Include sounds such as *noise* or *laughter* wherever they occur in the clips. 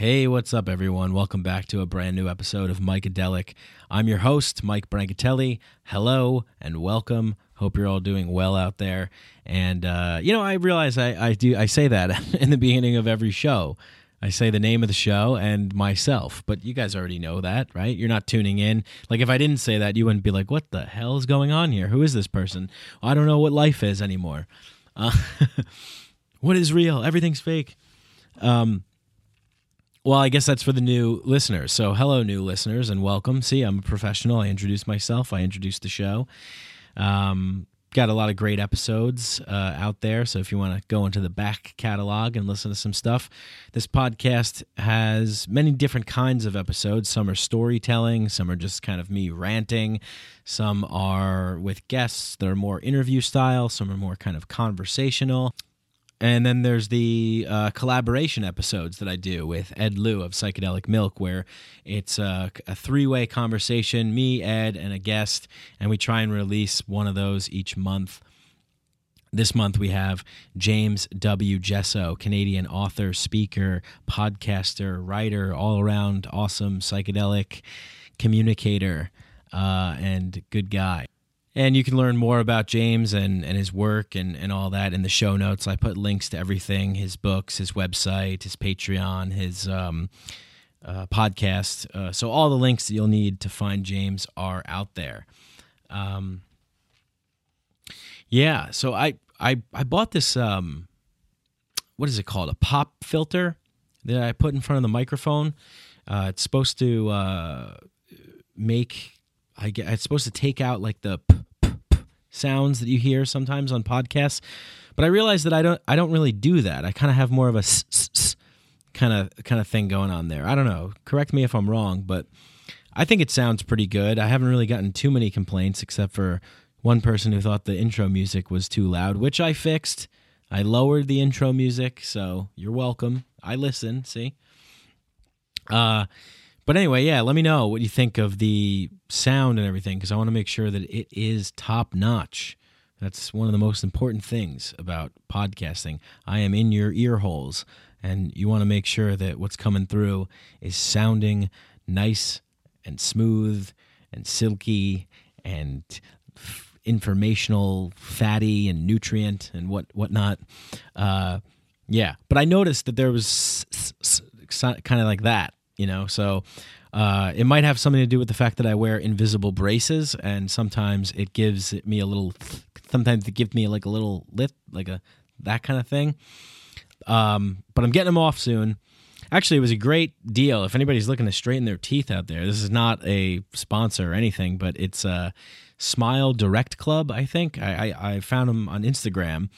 Hey, what's up, everyone? Welcome back to a brand new episode of Micadelic. I'm your host, Mike Brancatelli. Hello and welcome. Hope you're all doing well out there. And uh, you know, I realize I, I do I say that *laughs* in the beginning of every show. I say the name of the show and myself, but you guys already know that, right? You're not tuning in. Like if I didn't say that, you wouldn't be like, "What the hell is going on here? Who is this person? I don't know what life is anymore. Uh, *laughs* what is real? Everything's fake." Um, well, I guess that's for the new listeners. So, hello, new listeners, and welcome. See, I'm a professional. I introduced myself. I introduced the show. Um, got a lot of great episodes uh, out there. So, if you want to go into the back catalog and listen to some stuff, this podcast has many different kinds of episodes. Some are storytelling, some are just kind of me ranting, some are with guests that are more interview style, some are more kind of conversational. And then there's the uh, collaboration episodes that I do with Ed Liu of Psychedelic Milk, where it's a, a three way conversation me, Ed, and a guest, and we try and release one of those each month. This month we have James W. Jesso, Canadian author, speaker, podcaster, writer, all around awesome psychedelic communicator, uh, and good guy. And you can learn more about James and, and his work and, and all that in the show notes. I put links to everything his books, his website, his Patreon, his um, uh, podcast. Uh, so, all the links that you'll need to find James are out there. Um, yeah, so I, I, I bought this, um, what is it called? A pop filter that I put in front of the microphone. Uh, it's supposed to uh, make I get it's supposed to take out like the sounds that you hear sometimes on podcasts, but I realized that I don't I don't really do that. I kind of have more of a kind of kind of thing going on there. I don't know. Correct me if I'm wrong, but I think it sounds pretty good. I haven't really gotten too many complaints except for one person who thought the intro music was too loud, which I fixed. I lowered the intro music, so you're welcome. I listen, see? Uh but anyway, yeah, let me know what you think of the sound and everything because I want to make sure that it is top notch. That's one of the most important things about podcasting. I am in your ear holes, and you want to make sure that what's coming through is sounding nice and smooth and silky and informational, fatty and nutrient and what whatnot. Uh, yeah, but I noticed that there was s- s- kind of like that you know so uh, it might have something to do with the fact that I wear invisible braces, and sometimes it gives me a little. Sometimes it gives me like a little lift, like a that kind of thing. Um, but I'm getting them off soon. Actually, it was a great deal. If anybody's looking to straighten their teeth out there, this is not a sponsor or anything, but it's a Smile Direct Club. I think I, I, I found them on Instagram,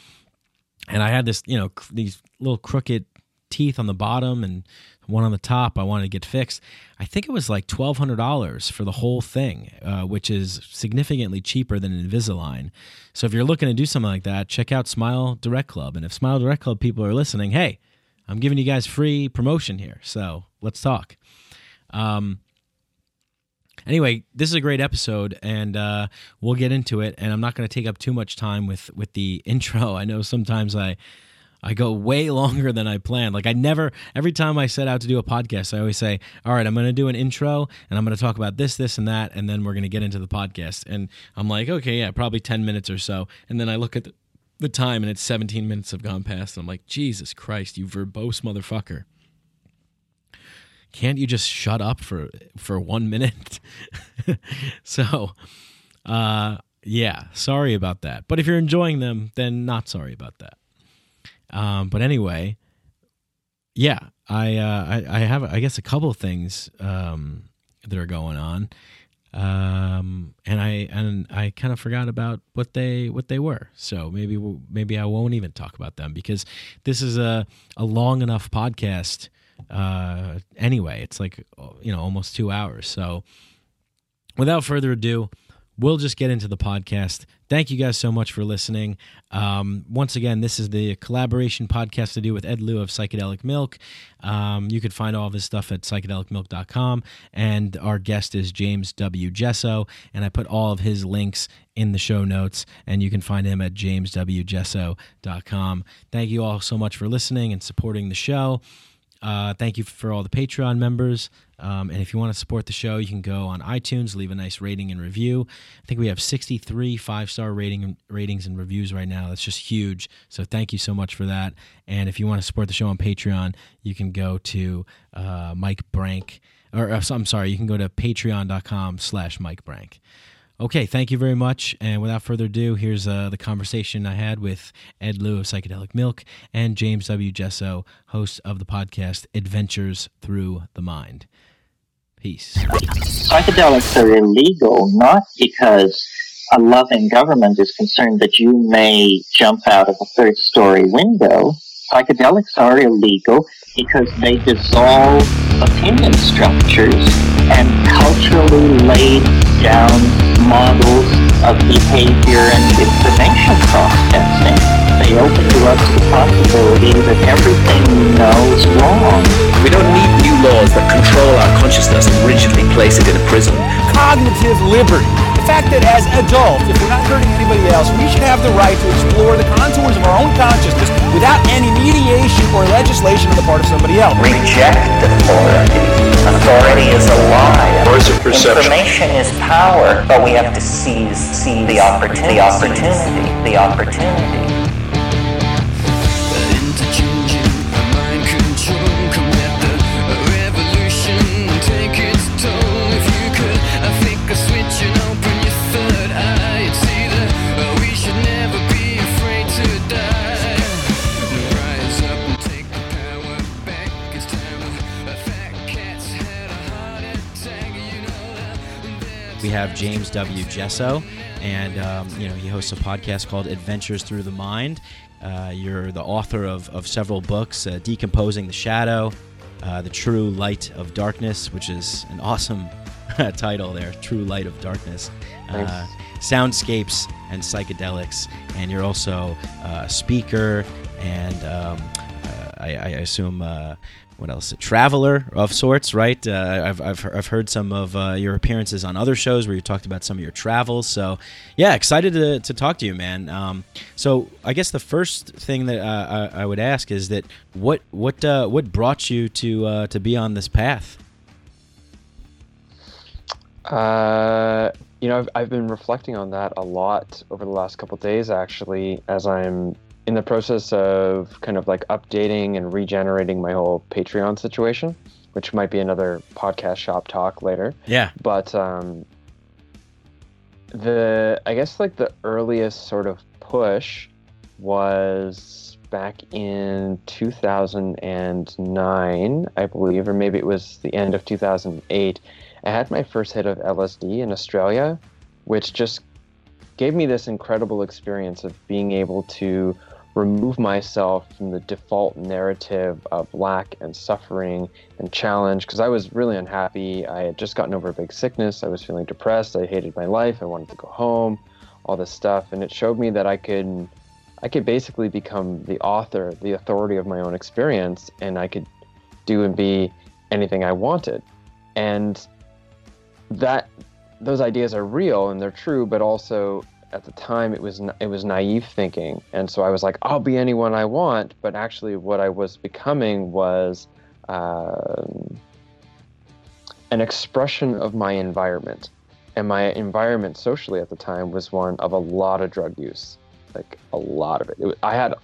and I had this, you know, cr- these little crooked teeth on the bottom and one on the top I wanted to get fixed. I think it was like twelve hundred dollars for the whole thing, uh, which is significantly cheaper than Invisalign. So if you're looking to do something like that, check out Smile Direct Club. And if Smile Direct Club people are listening, hey, I'm giving you guys free promotion here. So let's talk. Um, anyway, this is a great episode, and uh, we'll get into it. And I'm not going to take up too much time with with the *laughs* intro. I know sometimes I I go way *laughs* longer than I planned. Like I never every time I set out to do a podcast, I always say, "All right, I'm going to do an intro and I'm going to talk about this, this and that and then we're going to get into the podcast." And I'm like, "Okay, yeah, probably 10 minutes or so." And then I look at the, the time and it's 17 minutes have gone past and I'm like, "Jesus Christ, you verbose motherfucker." Can't you just shut up for for 1 minute? *laughs* so, uh yeah, sorry about that. But if you're enjoying them, then not sorry about that. Um, but anyway, yeah, I, uh, I, I have I guess a couple of things um, that are going on, um, and I and I kind of forgot about what they what they were. So maybe maybe I won't even talk about them because this is a a long enough podcast. Uh, anyway, it's like you know almost two hours. So without further ado, we'll just get into the podcast. Thank you guys so much for listening. Um, once again, this is the collaboration podcast to do with Ed Liu of Psychedelic Milk. Um, you can find all of his stuff at psychedelicmilk.com. And our guest is James W. Jesso. And I put all of his links in the show notes. And you can find him at jameswjesso.com. Thank you all so much for listening and supporting the show. Uh, thank you for all the Patreon members. Um, and if you want to support the show, you can go on iTunes, leave a nice rating and review. I think we have 63 five star rating ratings and reviews right now. That's just huge. So thank you so much for that. And if you want to support the show on Patreon, you can go to uh, Mike Brank, or uh, I'm sorry, you can go to patreon.com slash Mike Brank. Okay, thank you very much. And without further ado, here's uh, the conversation I had with Ed Liu of Psychedelic Milk and James W. Jesso, host of the podcast Adventures Through the Mind. Peace. Psychedelics are illegal not because a loving government is concerned that you may jump out of a third story window. Psychedelics are illegal because they dissolve opinion structures and culturally laid down models of behavior and information processing. They open to us the possibility that everything we know is wrong. We don't need new laws that control our consciousness and rigidly place it in a prison. Cognitive liberty. The fact that as adults, if we're not hurting anybody else, we should have the right to explore the contours of our own consciousness without any mediation or legislation on the part of somebody else. Reject authority. Authority is a lie. Words of perception. Information is power, but we have to seize, seize the opportunity. The opportunity. The opportunity. Have James W. Jesso, and um, you know he hosts a podcast called Adventures Through the Mind. Uh, you're the author of, of several books, uh, Decomposing the Shadow, uh, The True Light of Darkness, which is an awesome *laughs* title there, True Light of Darkness, uh, Soundscapes and Psychedelics, and you're also uh, a speaker and um, I, I assume uh, what else? A traveler of sorts, right? Uh, I've, I've, I've heard some of uh, your appearances on other shows where you talked about some of your travels. So, yeah, excited to, to talk to you, man. Um, so, I guess the first thing that uh, I, I would ask is that what what uh, what brought you to uh, to be on this path? Uh, you know, I've, I've been reflecting on that a lot over the last couple days, actually, as I'm in the process of kind of like updating and regenerating my whole Patreon situation, which might be another podcast shop talk later. Yeah. But um, the I guess like the earliest sort of push was back in 2009, I believe, or maybe it was the end of 2008. I had my first hit of LSD in Australia, which just gave me this incredible experience of being able to remove myself from the default narrative of lack and suffering and challenge because I was really unhappy. I had just gotten over a big sickness. I was feeling depressed. I hated my life. I wanted to go home, all this stuff. And it showed me that I could I could basically become the author, the authority of my own experience, and I could do and be anything I wanted. And that those ideas are real and they're true, but also at the time it was it was naive thinking, and so I was like, I'll be anyone I want. But actually, what I was becoming was um, an expression of my environment, and my environment socially at the time was one of a lot of drug use, like a lot of it. it I had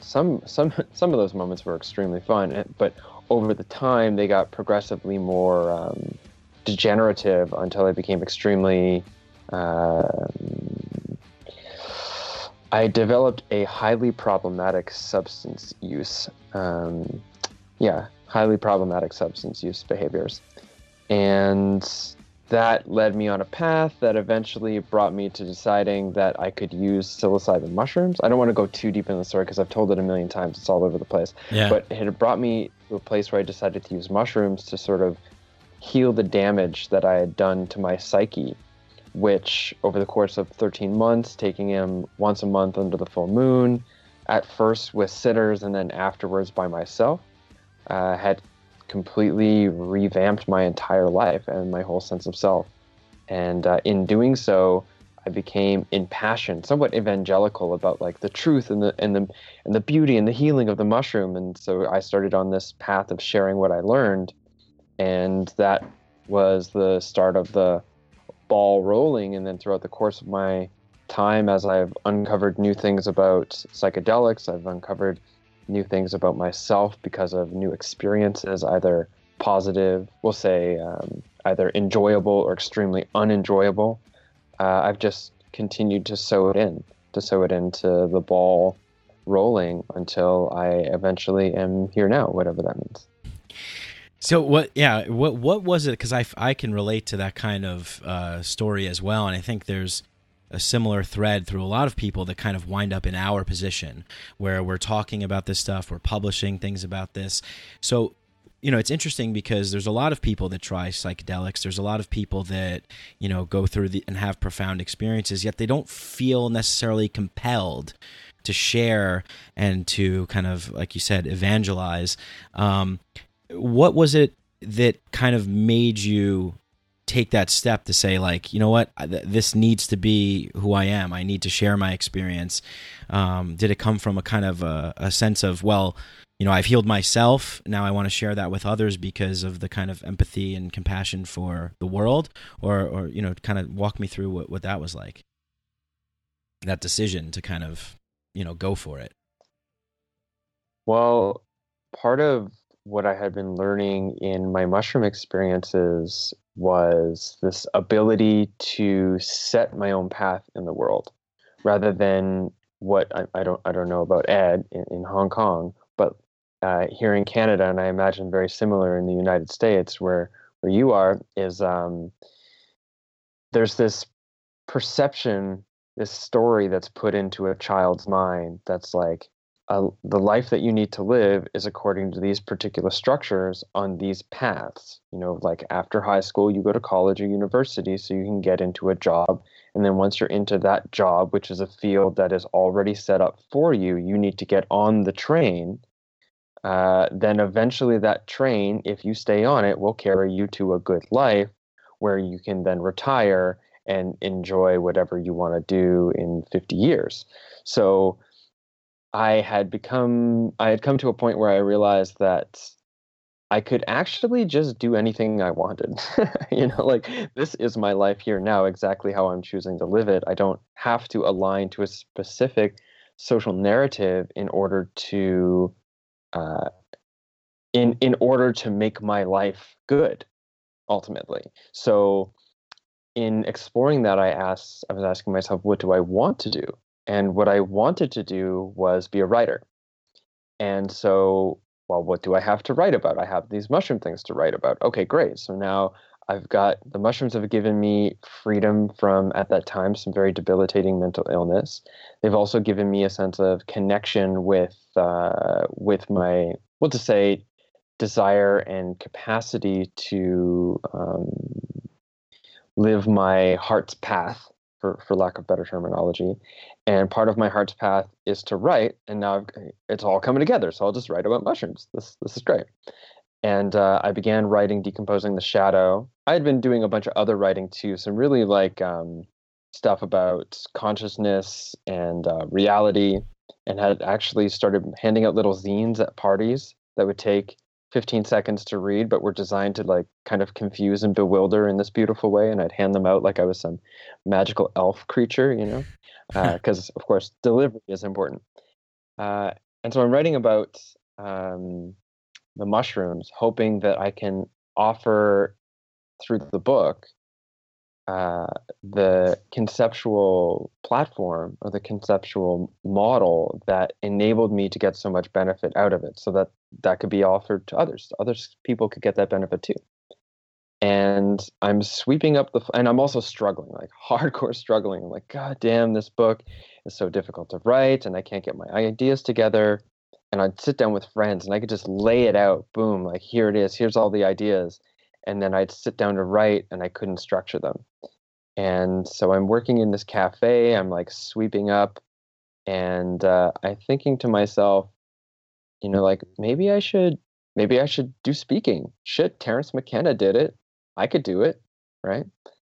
some some *laughs* some of those moments were extremely fun, but over the time they got progressively more um, degenerative until I became extremely. Um, I developed a highly problematic substance use. Um, yeah, highly problematic substance use behaviors. And that led me on a path that eventually brought me to deciding that I could use psilocybin mushrooms. I don't want to go too deep in the story because I've told it a million times. It's all over the place. Yeah. But it had brought me to a place where I decided to use mushrooms to sort of heal the damage that I had done to my psyche which over the course of 13 months, taking him once a month under the full moon, at first with sitters and then afterwards by myself, uh, had completely revamped my entire life and my whole sense of self. And uh, in doing so, I became impassioned, somewhat evangelical about like the truth and the and the and the beauty and the healing of the mushroom. And so I started on this path of sharing what I learned, and that was the start of the ball rolling. And then throughout the course of my time, as I've uncovered new things about psychedelics, I've uncovered new things about myself because of new experiences, either positive, we'll say um, either enjoyable or extremely unenjoyable. Uh, I've just continued to sew it in, to sew it into the ball rolling until I eventually am here now, whatever that means. So what? Yeah, what what was it? Because I, I can relate to that kind of uh, story as well, and I think there's a similar thread through a lot of people that kind of wind up in our position where we're talking about this stuff, we're publishing things about this. So you know, it's interesting because there's a lot of people that try psychedelics. There's a lot of people that, you know, go through the, and have profound experiences, yet they don't feel necessarily compelled to share and to kind of, like you said, evangelize. Um, what was it that kind of made you take that step to say like you know what this needs to be who i am i need to share my experience um, did it come from a kind of a, a sense of well you know, I've healed myself. Now I want to share that with others because of the kind of empathy and compassion for the world, or, or you know, kind of walk me through what, what that was like. That decision to kind of, you know, go for it. Well, part of what I had been learning in my mushroom experiences was this ability to set my own path in the world rather than what I, I don't I don't know about Ed in, in Hong Kong, but uh, here in Canada, and I imagine very similar in the United States, where where you are, is um, there's this perception, this story that's put into a child's mind that's like uh, the life that you need to live is according to these particular structures on these paths. You know, like after high school, you go to college or university so you can get into a job. And then once you're into that job, which is a field that is already set up for you, you need to get on the train uh, then eventually that train, if you stay on it, will carry you to a good life where you can then retire and enjoy whatever you want to do in 50 years. So I had become, I had come to a point where I realized that I could actually just do anything I wanted. *laughs* you know, like this is my life here now, exactly how I'm choosing to live it. I don't have to align to a specific social narrative in order to uh, in in order to make my life good ultimately so in exploring that i asked i was asking myself what do i want to do and what i wanted to do was be a writer. And so well what do i have to write about? I have these mushroom things to write about. Okay great. So now i've got the mushrooms have given me freedom from at that time some very debilitating mental illness. They've also given me a sense of connection with uh, with my well to say desire and capacity to um, live my heart's path, for, for lack of better terminology. And part of my heart's path is to write, and now I've, it's all coming together. So I'll just write about mushrooms. This this is great. And uh, I began writing Decomposing the Shadow. I had been doing a bunch of other writing too, some really like um, stuff about consciousness and uh, reality, and had actually started handing out little zines at parties that would take 15 seconds to read, but were designed to like kind of confuse and bewilder in this beautiful way. And I'd hand them out like I was some magical elf creature, you know, because *laughs* uh, of course delivery is important. Uh, and so I'm writing about um, the mushrooms, hoping that I can offer through the book uh, the conceptual platform or the conceptual model that enabled me to get so much benefit out of it so that that could be offered to others. Other people could get that benefit too. And i'm sweeping up the and i'm also struggling like *laughs* hardcore struggling. I'm like god damn this book is so difficult to write and i can't get my ideas together. And i'd sit down with friends and i could just lay it out. Boom like here it is. Here's all the ideas and then I'd sit down to write and I couldn't structure them. And so I'm working in this cafe, I'm like sweeping up, and uh, I'm thinking to myself, you know, like maybe I should, maybe I should do speaking. Shit, Terence McKenna did it. I could do it, right?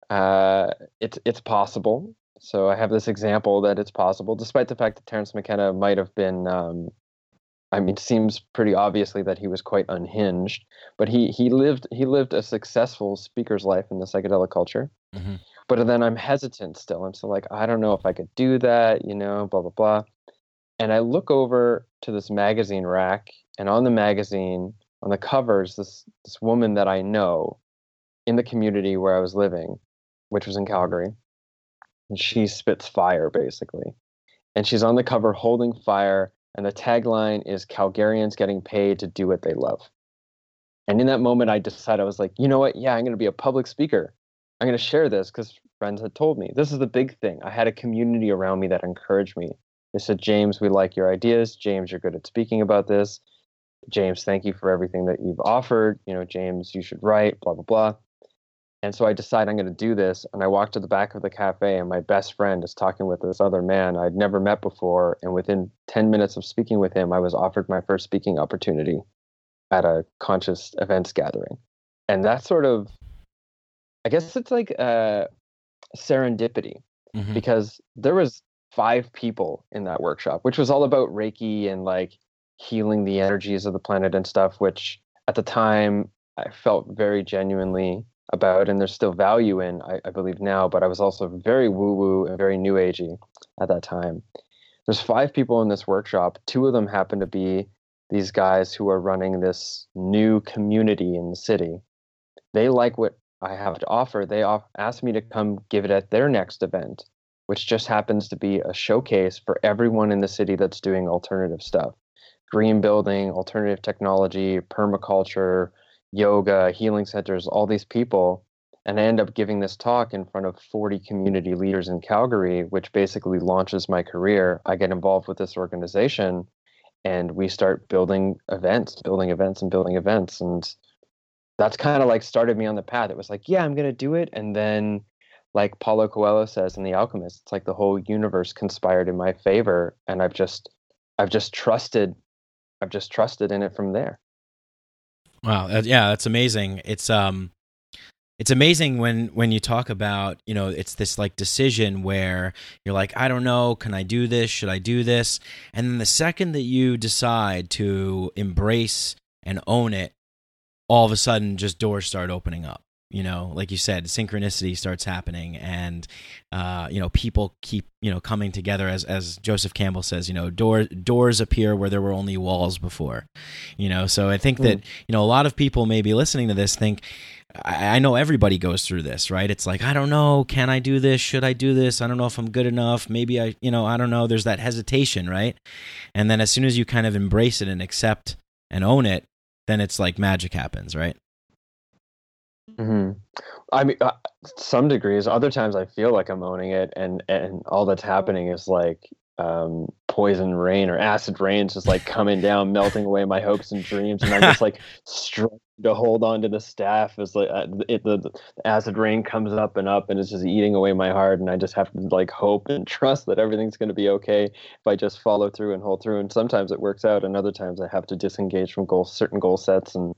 Uh, it's it's possible. So I have this example that it's possible, despite the fact that Terence McKenna might have been. Um, I mean, it seems pretty obviously that he was quite unhinged, but he he lived he lived a successful speaker's life in the psychedelic culture. Mhm. But then I'm hesitant still. I'm still like, I don't know if I could do that, you know, blah blah blah. And I look over to this magazine rack, and on the magazine, on the covers, this this woman that I know in the community where I was living, which was in Calgary, and she spits fire basically. And she's on the cover holding fire, and the tagline is Calgarians getting paid to do what they love. And in that moment, I decided I was like, you know what? Yeah, I'm going to be a public speaker. I'm going to share this because friends had told me this is the big thing. I had a community around me that encouraged me. They said, James, we like your ideas. James, you're good at speaking about this. James, thank you for everything that you've offered. You know, James, you should write, blah, blah, blah. And so I decide I'm going to do this. And I walk to the back of the cafe, and my best friend is talking with this other man I'd never met before. And within 10 minutes of speaking with him, I was offered my first speaking opportunity at a conscious events gathering. And that sort of, I guess it's like uh, serendipity Mhm. because there was five people in that workshop, which was all about Reiki and like healing the energies of the planet and stuff, which at the time I felt very genuinely about, and there's still value in, I, I believe now, but I was also very woo woo and very new agey at that time. There's five people in this workshop. Two of them happen to be these guys who are running this new community in the city. They like what I have to offer. They off- asked me to come give it at their next event, which just happens to be a showcase for everyone in the city that's doing alternative stuff green building, alternative technology, permaculture, yoga, healing centers, all these people. And I end up giving this talk in front of 40 community leaders in Calgary, which basically launches my career. I get involved with this organization and we start building events, building events, and building events. And that's kind of like started me on the path. It was like, yeah, I'm going to do it. And then, like Paulo Coelho says in The Alchemist, it's like the whole universe conspired in my favor. And I've just, I've just trusted, I've just trusted in it from there. Wow, yeah, that's amazing. It's um it's amazing when when you talk about, you know, it's this like decision where you're like, I don't know, can I do this? Should I do this? And then the second that you decide to embrace and own it, all of a sudden just doors start opening up. You know, like you said, synchronicity starts happening, and uh, you know, people keep you know coming together. As as Joseph Campbell says, you know, door doors appear where there were only walls before. You know, so I think that you know a lot of people maybe listening to this think. I I know everybody goes through this, right? It's like, I don't know, can I do this? Should I do this? I don't know if I'm good enough. Maybe I, you know, I don't know. There's that hesitation, right? And then as soon as you kind of embrace it and accept and own it, then it's like magic happens, right? Hmm I mean, uh, some degrees. Other times, I feel like I'm owning it, and and all that's happening is like um, poison rain or acid rain, just like coming down, *laughs* melting away my hopes and dreams, and I'm just like *laughs* struggling to hold on to the staff as like uh, it, the, the acid rain comes up and up, and it's just eating away my heart, and I just have to like hope and *laughs* trust that everything's going to be okay if I just follow through and hold through. And sometimes it works out, and other times I have to disengage from goal certain goal sets and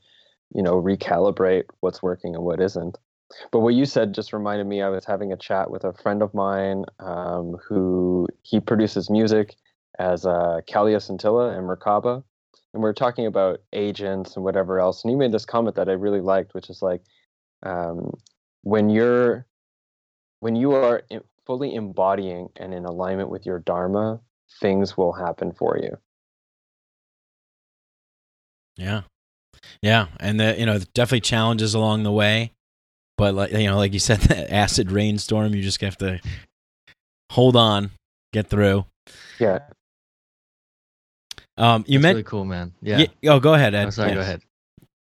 you know recalibrate what's working and what isn't but what you said just reminded me i was having a chat with a friend of mine um, who he produces music as uh, Kalya Scintilla and Merkaba. And we are talking about agents and whatever else. And he made this comment that I really liked, which is like, um, when you're, when you are fully embodying and in alignment with your dharma, things will happen for you. Yeah. Yeah. And the, you know, definitely challenges along the way. But like you know, like you said, *laughs* that acid rainstorm, you just have to hold on, get through. Yeah. Um, you That's meant really cool, man. Yeah. Yeah, oh, go ahead, Ed. I'm sorry. Yeah. Go ahead.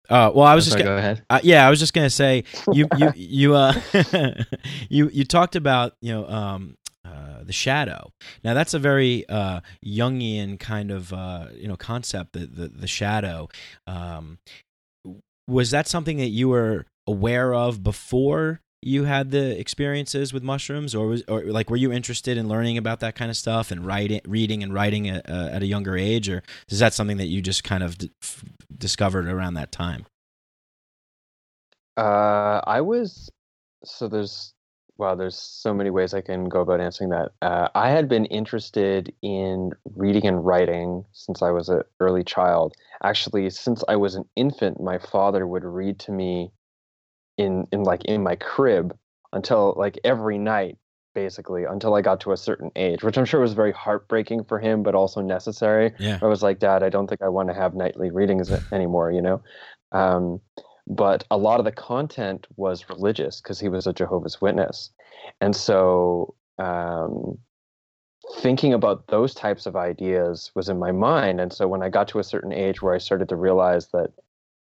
Uh, well, I was I'm just sorry, gonna, go ahead. uh, yeah, I was just gonna say you you *laughs* you uh *laughs* you you talked about you know um uh, the shadow. Now that's a very uh, Jungian kind of uh, you know concept. The the, the shadow. Um, was that something that you were aware of before you had the experiences with mushrooms, or was or like were you interested in learning about that kind of stuff and writing, reading, and writing at, uh, at a younger age, or is that something that you just kind of d- discovered around that time? Uh, I was so there's wow, there's so many ways I can go about answering that. Uh, I had been interested in reading and writing since I was an early child. Actually, since I was an infant, my father would read to me in in like in my crib until like every night basically until I got to a certain age, which I'm sure was very heartbreaking for him, but also necessary. Yeah. I was like, Dad, I don't think I want to have nightly readings anymore, you know? Um, but a lot of the content was religious because he was a Jehovah's Witness. And so um, thinking about those types of ideas was in my mind. And so when I got to a certain age where I started to realize that,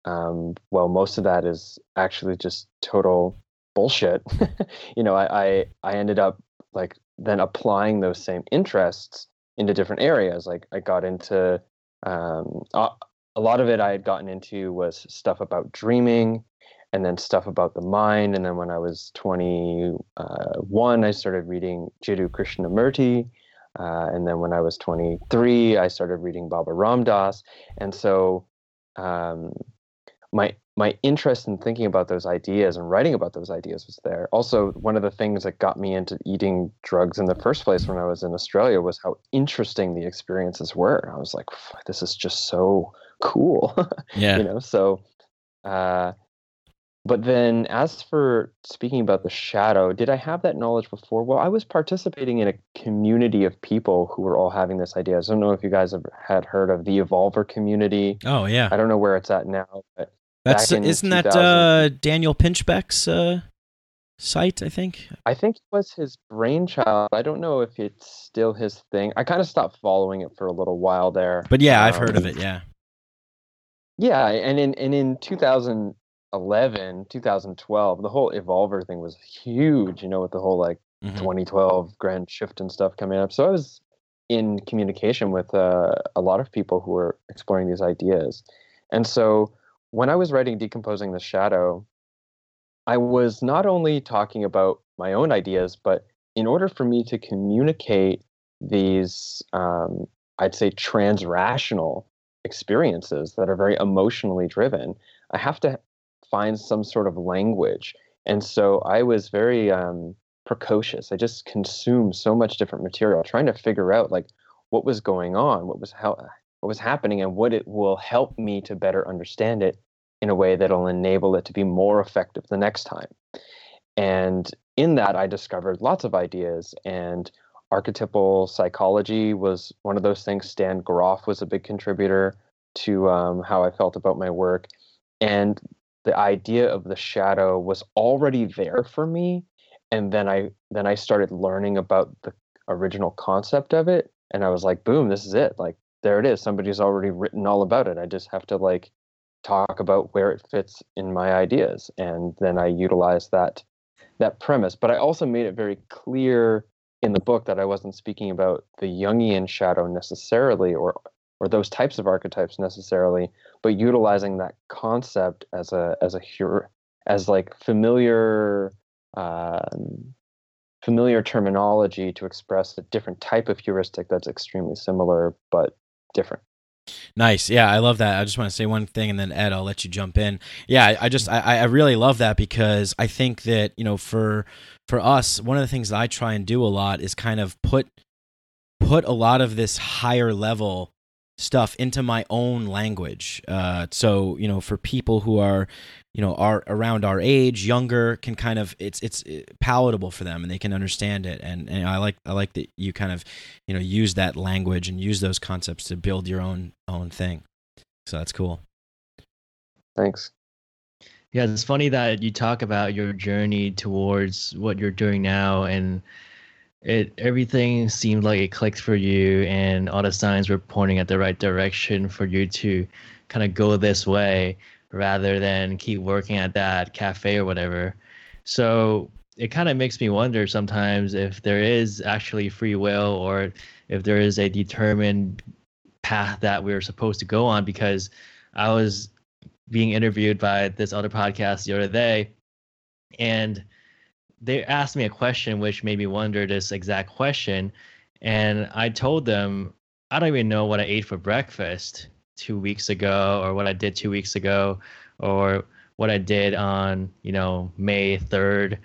um, well, most of that is actually just total bullshit, *laughs* you know, I, I, I ended up like then applying those same interests into different areas. Like I got into um, a, lot of it I had gotten into was stuff about dreaming and then stuff about the mind. And then when I was 21, uh, I started reading Jiddu Krishnamurti. Uh, and then when I was 23, I started reading Baba Ram Dass. And so um, my my interest in thinking about those ideas and writing about those ideas was there. Also, one of the things that got me into eating drugs in the first place when I was in Australia was how interesting the experiences were. I was like, this is just so cool. *laughs* Yeah. you know, so uh but then as for speaking about the shadow, did I have that knowledge before? Well, I was participating in a community of people who were all having this idea. I don't know if you guys have had heard of the Evolver community. Oh yeah. I don't know where it's at now, but That's isn't that uh, Daniel Pinchbeck's uh, site? I think. I think it was his brainchild. I don't know if it's still his thing. I kind of stopped following it for a little while there. But yeah, I've heard Um, of it. Yeah. Yeah, and in and in 2011, 2012, the whole Evolver thing was huge. You know, with the whole like Mhm. 2012 grand shift and stuff coming up. So I was in communication with uh, a lot of people who were exploring these ideas, and so when I was writing Decomposing the Shadow, I was not only talking about my own ideas, but in order for me to communicate these, um, I'd say, transrational experiences that are very emotionally driven, I have to find some sort of language. And so I was very um, precocious. I just consumed so much different material, trying to figure out like what was going on, what was how what was happening, and what it will help me to better understand it in a way that'll enable it to be more effective the next time. And in that, I discovered lots of ideas. And archetypal psychology was one of those things. Stan Grof was a big contributor to um, how I felt about my work. And the idea of the shadow was already there for me. And then I then I started learning about the original concept of it, and I was like, boom, this is it. Like there it is. Somebody's already written all about it. I just have to like talk about where it fits in my ideas and then i utilize that that premise but i also made it very clear in the book that i wasn't speaking about the jungian shadow necessarily or or those types of archetypes necessarily but utilizing that concept as a as a as like familiar um, familiar terminology to express a different type of heuristic that's extremely similar but different Nice. Yeah, I love that. I just want to say one thing and then Ed, I'll let you jump in. Yeah, I, I just I, I really love that because I think that, you know, for for us, one of the things that I try and do a lot is kind of put put a lot of this higher level stuff into my own language. Uh, so you know, for people who are, you know, are around our age, younger, can kind of it's it's uh, palatable for them and they can understand it. And and I like I like that you kind of, you know, use that language and use those concepts to build your own own thing. So that's cool. thanks Yeah, it's funny that you talk about your journey towards what you're doing now and it everything seemed like it clicked for you and all the signs were pointing at the right direction for you to kind of go this way rather than keep working at that cafe or whatever. So it kind of makes me wonder sometimes if there is actually free will or if there is a determined path that we're supposed to go on because I was being interviewed by this other podcast the other day and they asked me a question which made me wonder this exact question and i told them i don't even know what i ate for breakfast two weeks ago or what i did two weeks ago or what i did on you know may 3rd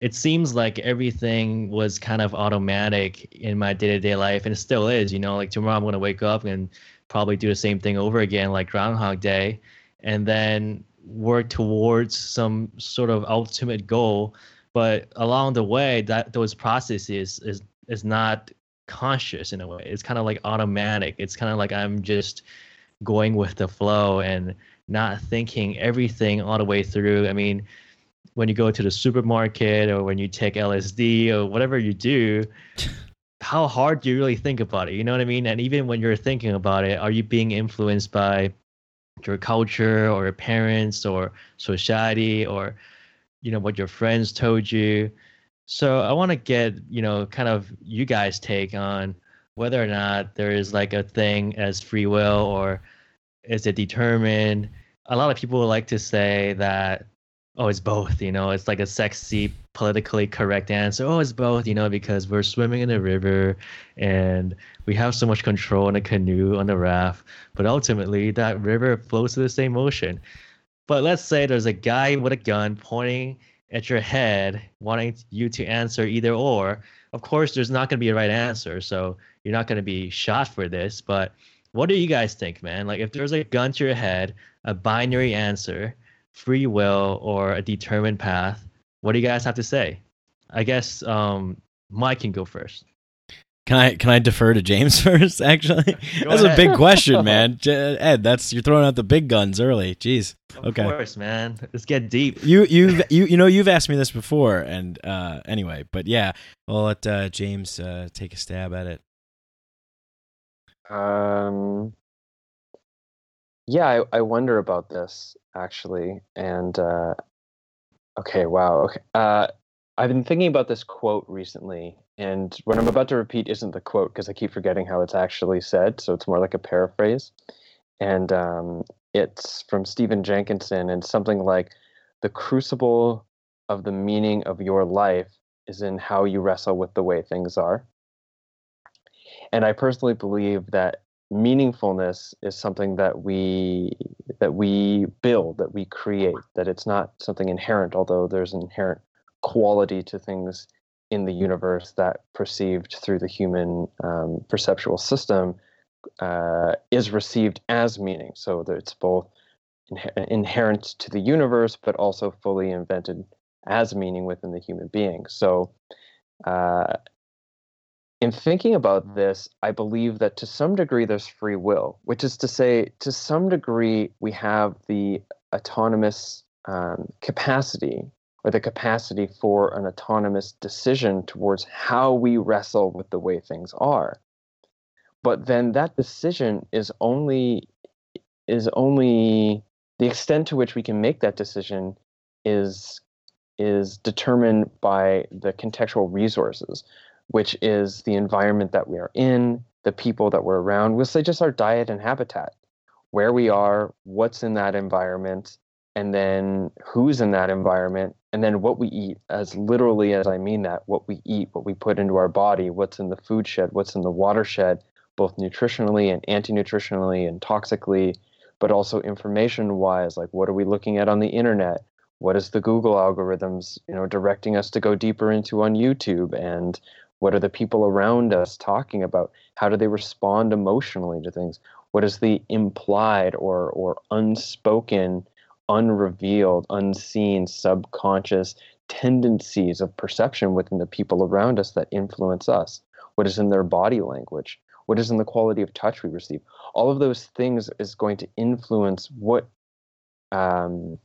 it seems like everything was kind of automatic in my day-to-day life and it still is you know like tomorrow i'm going to wake up and probably do the same thing over again like groundhog day and then work towards some sort of ultimate goal. But along the way that those processes is is not conscious in a way. It's kind of like automatic. It's kind of like i'm just going with the flow and not thinking everything all the way through i mean when you go to the supermarket or when you take LSD or whatever you do, *laughs* how hard do you really think about it? You know what I mean? And even when you're thinking about it, are you being influenced by your culture or your parents or society or you know what your friends told you? So I want to get, you know, kind of you guys take on whether or not there is like a thing as free will or is it determined? A lot of people like to say that oh, it's both, you know, it's like a sexy, politically correct answer. Oh, it's both, you know, because we're swimming in a river and we have so much control in a canoe on the raft. But ultimately, that river flows to the same ocean. But let's say there's a guy with a gun pointing at your head, wanting you to answer either or. Of course, there's not going to be a right answer. So you're not going to be shot for this. But what do you guys think, man? Like, if there's a gun to your head, a binary answer, free will or a determined path. What do you guys have to say? I guess um, Mike can go first. Can I can I defer to James *laughs* first? Actually, *laughs* that's ahead. a big question, *laughs* man. Ed, that's you're throwing out the big guns early. Jeez. Okay. Of course, man. Let's get deep. You you you you know you've asked me this before, and uh, anyway, but yeah, we'll let uh, James uh, take a stab at it. Um, yeah, I, I wonder about this actually, and uh, okay, wow, okay. Uh, I've been thinking about this quote recently, and what I'm about to repeat isn't the quote because I keep forgetting how it's actually said, so it's more like a paraphrase. And um, it's from Stephen Jenkinson, and something like, "The crucible of the meaning of your life is in how you wrestle with the way things are." And I personally believe that meaningfulness is something that we that we build that we create that it's not something inherent although there's an inherent quality to things in the universe that perceived through the human um, perceptual system uh, is received as meaning. So that it's both in- inherent to the universe but also fully invented as meaning within the human being. So uh, in thinking about this, I believe that to some degree there's free will, which is to say, to some degree, we have the autonomous um, capacity or the capacity for an autonomous decision towards how we wrestle with the way things are. But then that decision is only is only the extent to which we can make that decision is is determined by the contextual resources which is the environment that we are in, the people that we're around. We'll say just our diet and habitat, where we are, what's in that environment, and then who's in that environment, and then what we eat, as literally as I mean that, what we eat, what we put into our body, what's in the food shed, what's in the watershed, both nutritionally and anti nutritionally and toxically, but also information wise, like what are we looking at on the internet? What is the Google algorithms, you know, directing us to go deeper into on YouTube and what are the people around us talking about? How do they respond emotionally to things? What is the implied or, or unspoken, unrevealed, unseen, subconscious tendencies of perception within the people around us that influence us? What is in their body language? What is in the quality of touch we receive? All of those things is going to influence what um,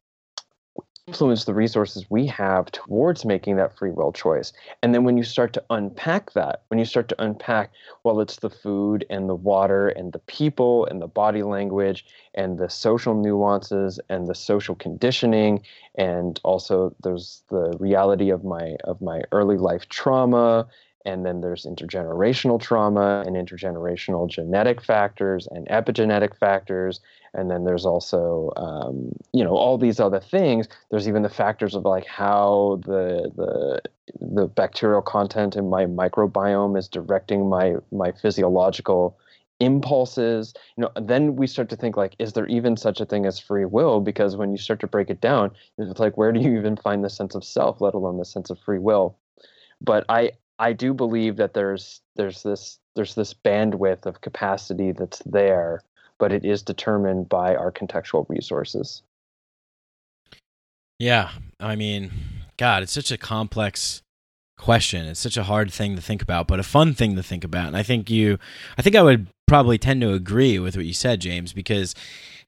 influence the resources we have towards making that free will choice. And then when you start to unpack that, when you start to unpack, well, it's the food and the water and the people and the body language and the social nuances and the social conditioning and also there's the reality of my of my early life trauma and then there's intergenerational trauma and intergenerational genetic factors and epigenetic factors. And then there's also um, you know all these other things. There's even the factors of like how the the the bacterial content in my microbiome is directing my my physiological impulses. You know then we start to think like is there even such a thing as free will? Because when you start to break it down it's like where do you even find the sense of self let alone the sense of free will? But i i do believe that there's there's this there's this bandwidth of capacity that's there but it is determined by our contextual resources Yeah, I mean, God, it's such a complex question. It's such a hard thing to think about, but a fun thing to think about. And I think you, I think I would probably tend to agree with what you said, James, because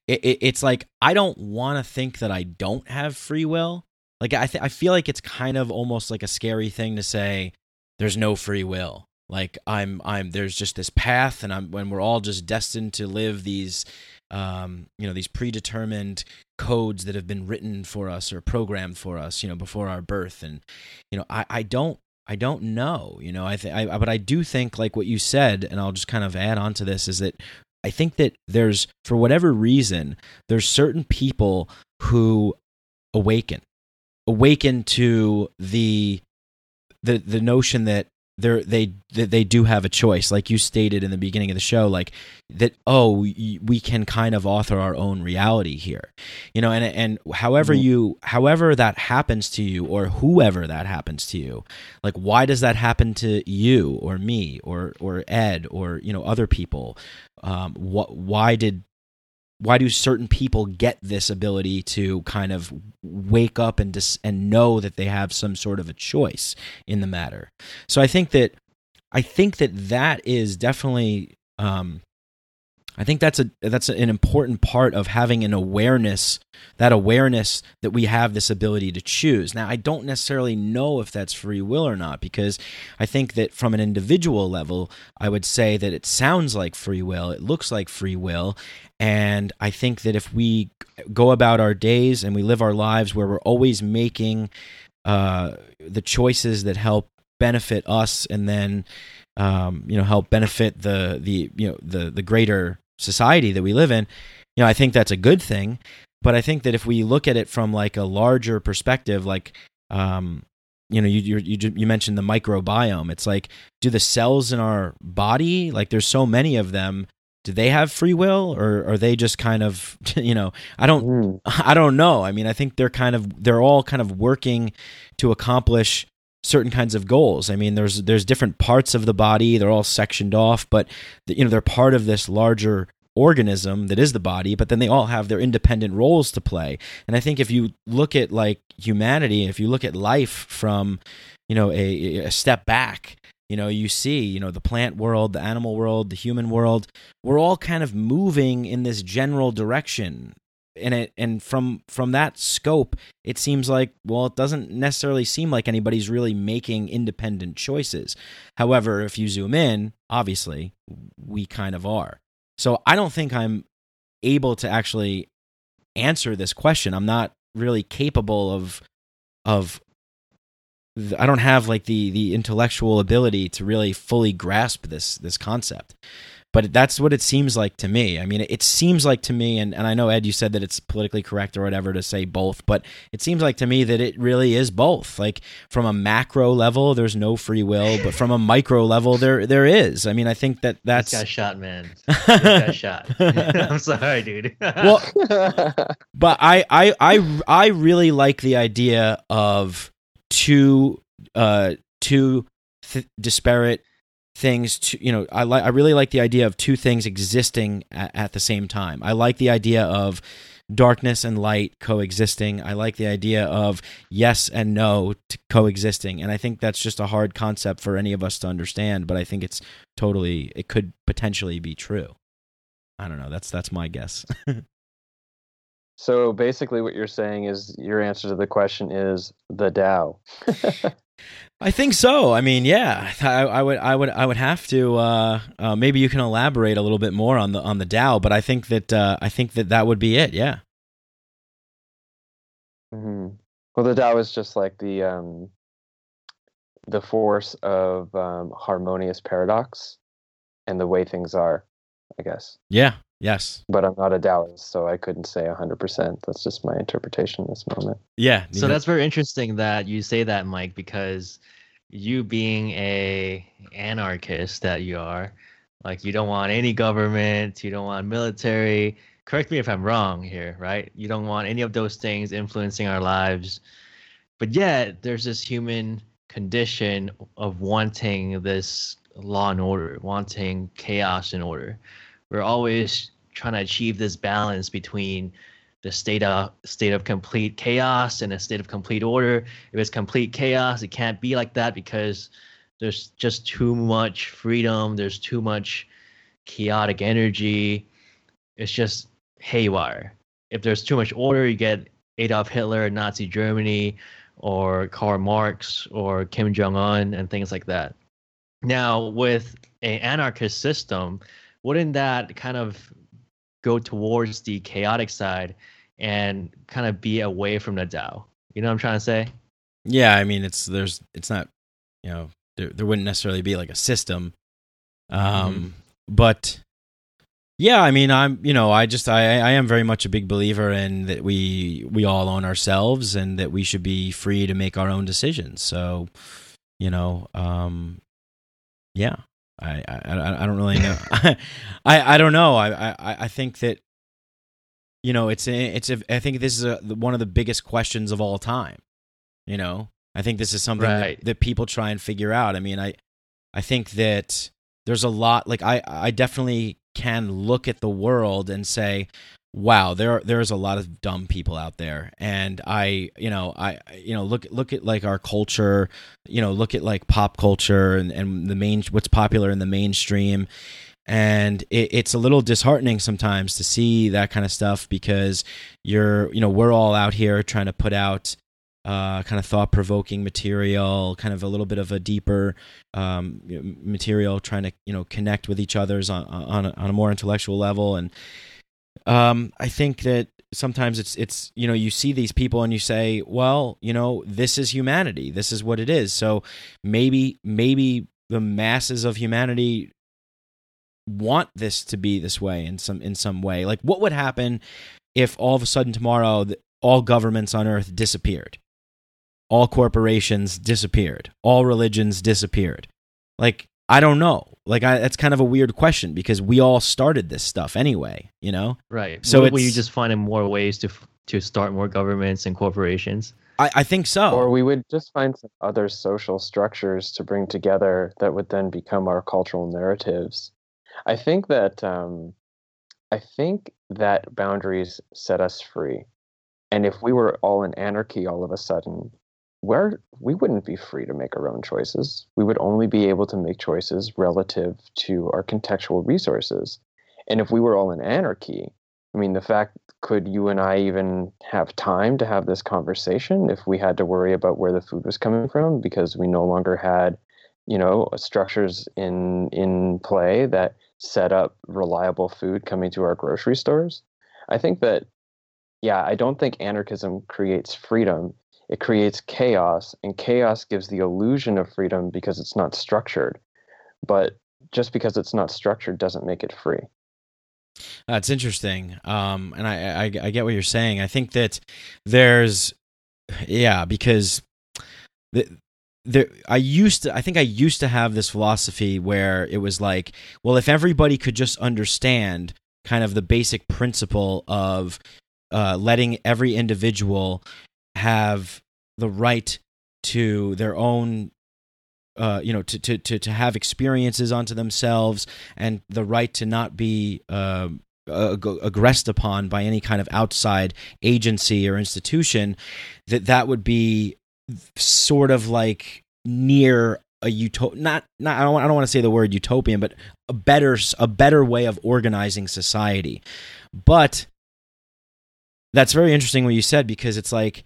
it, it, it's like I don't want to think that I don't have free will. Like I, th- I feel like it's kind of almost like a scary thing to say. There's no free will. Like I'm, I'm. There's just this path, and I'm. When we're all just destined to live these um, you know these predetermined codes that have been written for us or programmed for us you know before our birth and you know i, I don't i don't know you know I, th- I but i do think like what you said and i'll just kind of add on to this is that i think that there's for whatever reason there's certain people who awaken awaken to the the the notion that they're, they they do have a choice, like you stated in the beginning of the show, like that. Oh, we, we can kind of author our own reality here, you know. And and however Mhm. you, however that happens to you, or whoever that happens to you, like why does that happen to you or me or or Ed or you know other people? Um, what why did why do certain people get this ability to kind of wake up and dis- and know that they have some sort of a choice in the matter? So i think that i think that that is definitely um i think that's a that's an important part of having an awareness that awareness that we have this ability to choose. Now i don't necessarily know if that's free will or not because i think that from an individual level i would say that it sounds like free will it looks like free will and I think that if we go about our days and we live our lives where we're always making uh, the choices that help benefit us and then um, you know help benefit the the you know the the greater society that we live in, you know I think that's a good thing. But I think that if we look at it from like a larger perspective, like um, you know, you you you you mentioned the microbiome. It's like, do the cells in our body, like there's so many of them, do they have free will or are they just kind of *laughs* you know i don't Mm. *laughs* i don't know i mean i think they're kind of they're all kind of working to accomplish certain kinds of goals. I mean there's there's different parts of the body. They're all sectioned off but you know they're part of this larger organism that is the body but then they all have their independent roles to play. And i think if you look at like humanity if you look at life from you know a, a step back you know you see you know the plant world the animal world the human world we're all kind of moving in this general direction and it and from from that scope it seems like well it doesn't necessarily seem like anybody's really making independent choices. However if you zoom in obviously we kind of are. So i don't think i'm able to actually answer this question. I'm not really capable of of I don't have like the the intellectual ability to really fully grasp this this concept. But that's what it seems like to me. I mean, it seems like to me, and, and I know Ed, you said that it's politically correct or whatever to say both, but it seems like to me that it really is both. Like from a macro level, there's no free will, but from a micro level, there there is. I mean, I think that That's that's got shot, man. This got shot. *laughs* *laughs* I'm sorry, dude. well, *laughs* but I, I I I really like the idea of two uh two th- disparate things to you know I like I really like the idea of two things existing at, at the same time. I like the idea of darkness and light coexisting. I like the idea of yes and no coexisting and I think that's just a hard concept for any of us to understand, but I think it's totally it could potentially be true. I don't know. That's that's my guess. *laughs* so basically, what you're saying is your answer to the question is the Tao. *laughs* I think so. I mean, yeah, I, I would, I would, I would have to. Uh, uh, maybe you can elaborate a little bit more on the on the Tao, but I think that uh, I think that that would be it. Yeah. hmm Well, the Tao is just like the um, the force of um, harmonious paradox and the way things are, I guess. Yeah. Yes. But I'm not a Taoist, so I couldn't say 100%. That's just my interpretation in this moment. Yeah. so that's very interesting that you say that, Mike, because you being a anarchist that you are, Like you don't want any government, you don't want military. Correct me if I'm wrong here, right? You don't want any of those things influencing our lives. But yet there's this human condition of wanting this law and order, wanting chaos and order. We're always trying to achieve this balance between the state of state of complete chaos and a state of complete order. If it's complete chaos, it can't be like that because there's just too much freedom. There's too much chaotic energy. It's just haywire. If there's too much order, you get Adolf Hitler, Nazi Germany, or Karl Marx, or Kim Jong Un, and things like that. Now, with an anarchist system, wouldn't that kind of go towards the chaotic side and kind of be away from the Tao? You know what I'm trying to say? Yeah, I mean, it's there's it's not, you know, there there wouldn't necessarily be like a system, um, mm-hmm. but yeah, I mean, I'm you know, I just I I am very much a big believer in that we we all own ourselves and that we should be free to make our own decisions. So, you know, um, yeah, I, I, I don't really know. *laughs* I, I don't know. I, I, I think that, you know, it's, a, it's, a, I think this is a, one of the biggest questions of all time. You know, I think this is something right. that, that people try and figure out. I mean, I, I think that there's a lot, like, I, I definitely can look at the world and say, wow there there's a lot of dumb people out there. And i you know i you know look look at like our culture you know look at like pop culture and, and the main what's popular in the mainstream. And it, it's a little disheartening sometimes to see that kind of stuff because you're you know we're all out here trying to put out uh, kind of thought provoking material, kind of a little bit of a deeper um, material, trying to you know connect with each other's on on a, on a more intellectual level, and um, I think that sometimes it's it's you know you see these people and you say, well, you know, this is humanity. This is what it is. So maybe maybe the masses of humanity want this to be this way in some in some way. Like what would happen if all of a sudden tomorrow all governments on earth disappeared? All corporations disappeared. All religions disappeared. Like I don't know. Like I, that's kind of a weird question because we all started this stuff anyway, you know. Right. So will, will you just finding more ways to to start more governments and corporations? I, I think so. Or we would just find some other social structures to bring together that would then become our cultural narratives. I think that um, I think that boundaries set us free, and if we were all in anarchy all of a sudden, where we wouldn't be free to make our own choices. We would only be able to make choices relative to our contextual resources. And if we were all in anarchy, I mean, the fact could you and I even have time to have this conversation if we had to worry about where the food was coming from because we no longer had, you know, structures in in play that set up reliable food coming to our grocery stores? I think that yeah, I don't think anarchism creates freedom it creates chaos, and chaos gives the illusion of freedom because it's not structured. But just because it's not structured doesn't make it free. That's interesting, um, and I, I, I get what you're saying. I think that there's, yeah, because the, there I used to I think I used to have this philosophy where it was like, well, if everybody could just understand kind of the basic principle of uh, letting every individual have the right to their own uh, you know, to, to, to, to have experiences onto themselves and the right to not be uh, aggressed upon by any kind of outside agency or institution, that that would be sort of like near a utop not not I don't, I don't want to say the word utopian, but a better a better way of organizing society. But that's very interesting what you said because it's like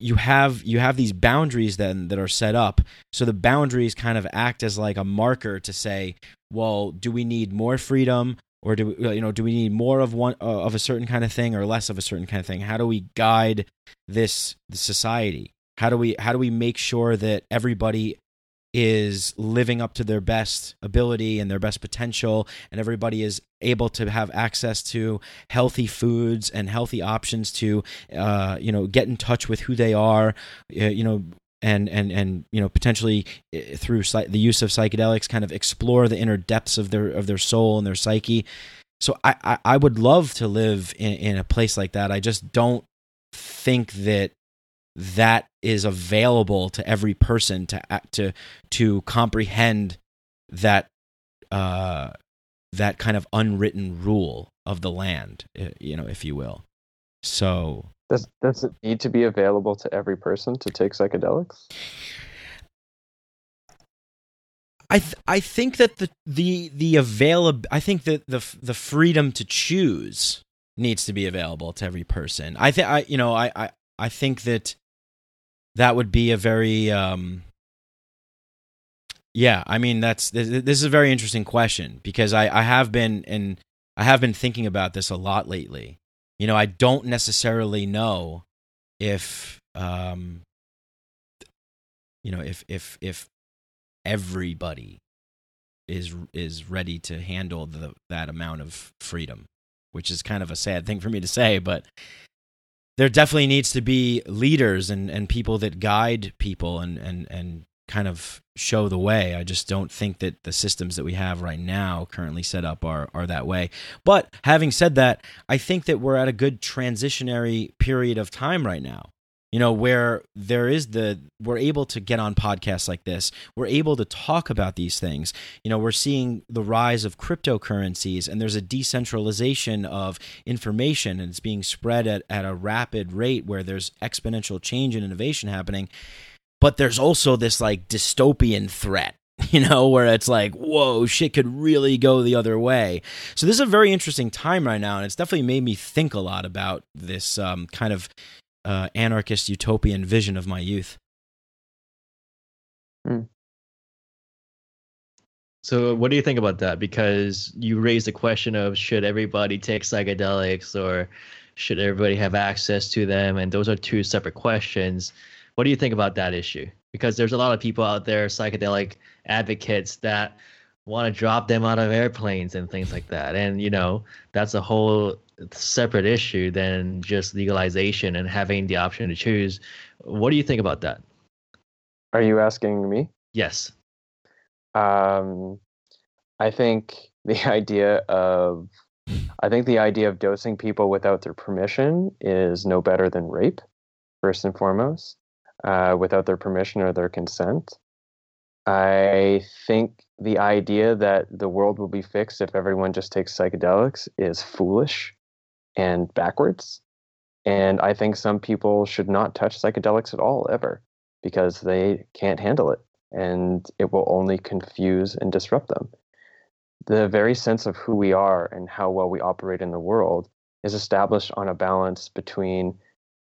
you have you have these boundaries then that are set up. So the boundaries kind of act as like a marker to say well do we need more freedom? Or do we, you know do we need more of one uh, of a certain kind of thing or less of a certain kind of thing? How do we guide this society? How do we how do we make sure that everybody is living up to their best ability and their best potential and everybody is able to have access to healthy foods and healthy options to uh, you know get in touch with who they are uh, you know and and and you know potentially eh, through the use of psychedelics kind of explore the inner depths of their of their soul and their psyche. So i i, I would love to live in, in a place like that. I just don't think that that is available to every person to to to comprehend that uh that kind of unwritten rule of the land you know if you will so does does it need to be available to every person to take psychedelics? I th- I think that the the the available I think that the the freedom to choose needs to be available to every person. I think I you know I, I I think that that would be a very um yeah I mean that's this, is a very interesting question because I I have been and I have been thinking about this a lot lately. You know, I don't necessarily know if um you know, if if if everybody is is ready to handle the that amount of freedom, which is kind of a sad thing for me to say, but there definitely needs to be leaders and, and people that guide people and, and, and kind of show the way. I just don't think that the systems that we have right now currently set up are are that way. But having said that, I think that we're at a good transitionary period of time right now. You know, where there is the we're able to get on podcasts like this. We're able to talk about these things. You know, we're seeing the rise of cryptocurrencies and there's a decentralization of information and it's being spread at, at a rapid rate where there's exponential change and innovation happening but there's also this like dystopian threat *laughs* you know, where it's like, whoa, shit could really go the other way. So this is a very interesting time right now, and it's definitely made me think a lot about this um, kind of uh, anarchist utopian vision of my youth. Hmm. So, what do you think about that? Because you raised the question of should everybody take psychedelics or should everybody have access to them? And those are two separate questions. What do you think about that issue? Because there's a lot of people out there, psychedelic advocates, that want to drop them out of airplanes and things like that. And, you know, that's a whole separate issue than just legalization and having the option to choose. What do you think about that? Are you asking me? Yes. Um, I think the *laughs* idea of I think the idea of dosing people without their permission is no better than rape, first and foremost uh, without their permission or their consent. I think the idea that the world will be fixed if everyone just takes psychedelics is foolish and backwards. And I think some people should not touch psychedelics at all, ever, because they can't handle it and it will only confuse and disrupt them. The very sense of who we are and how well we operate in the world is established on a balance between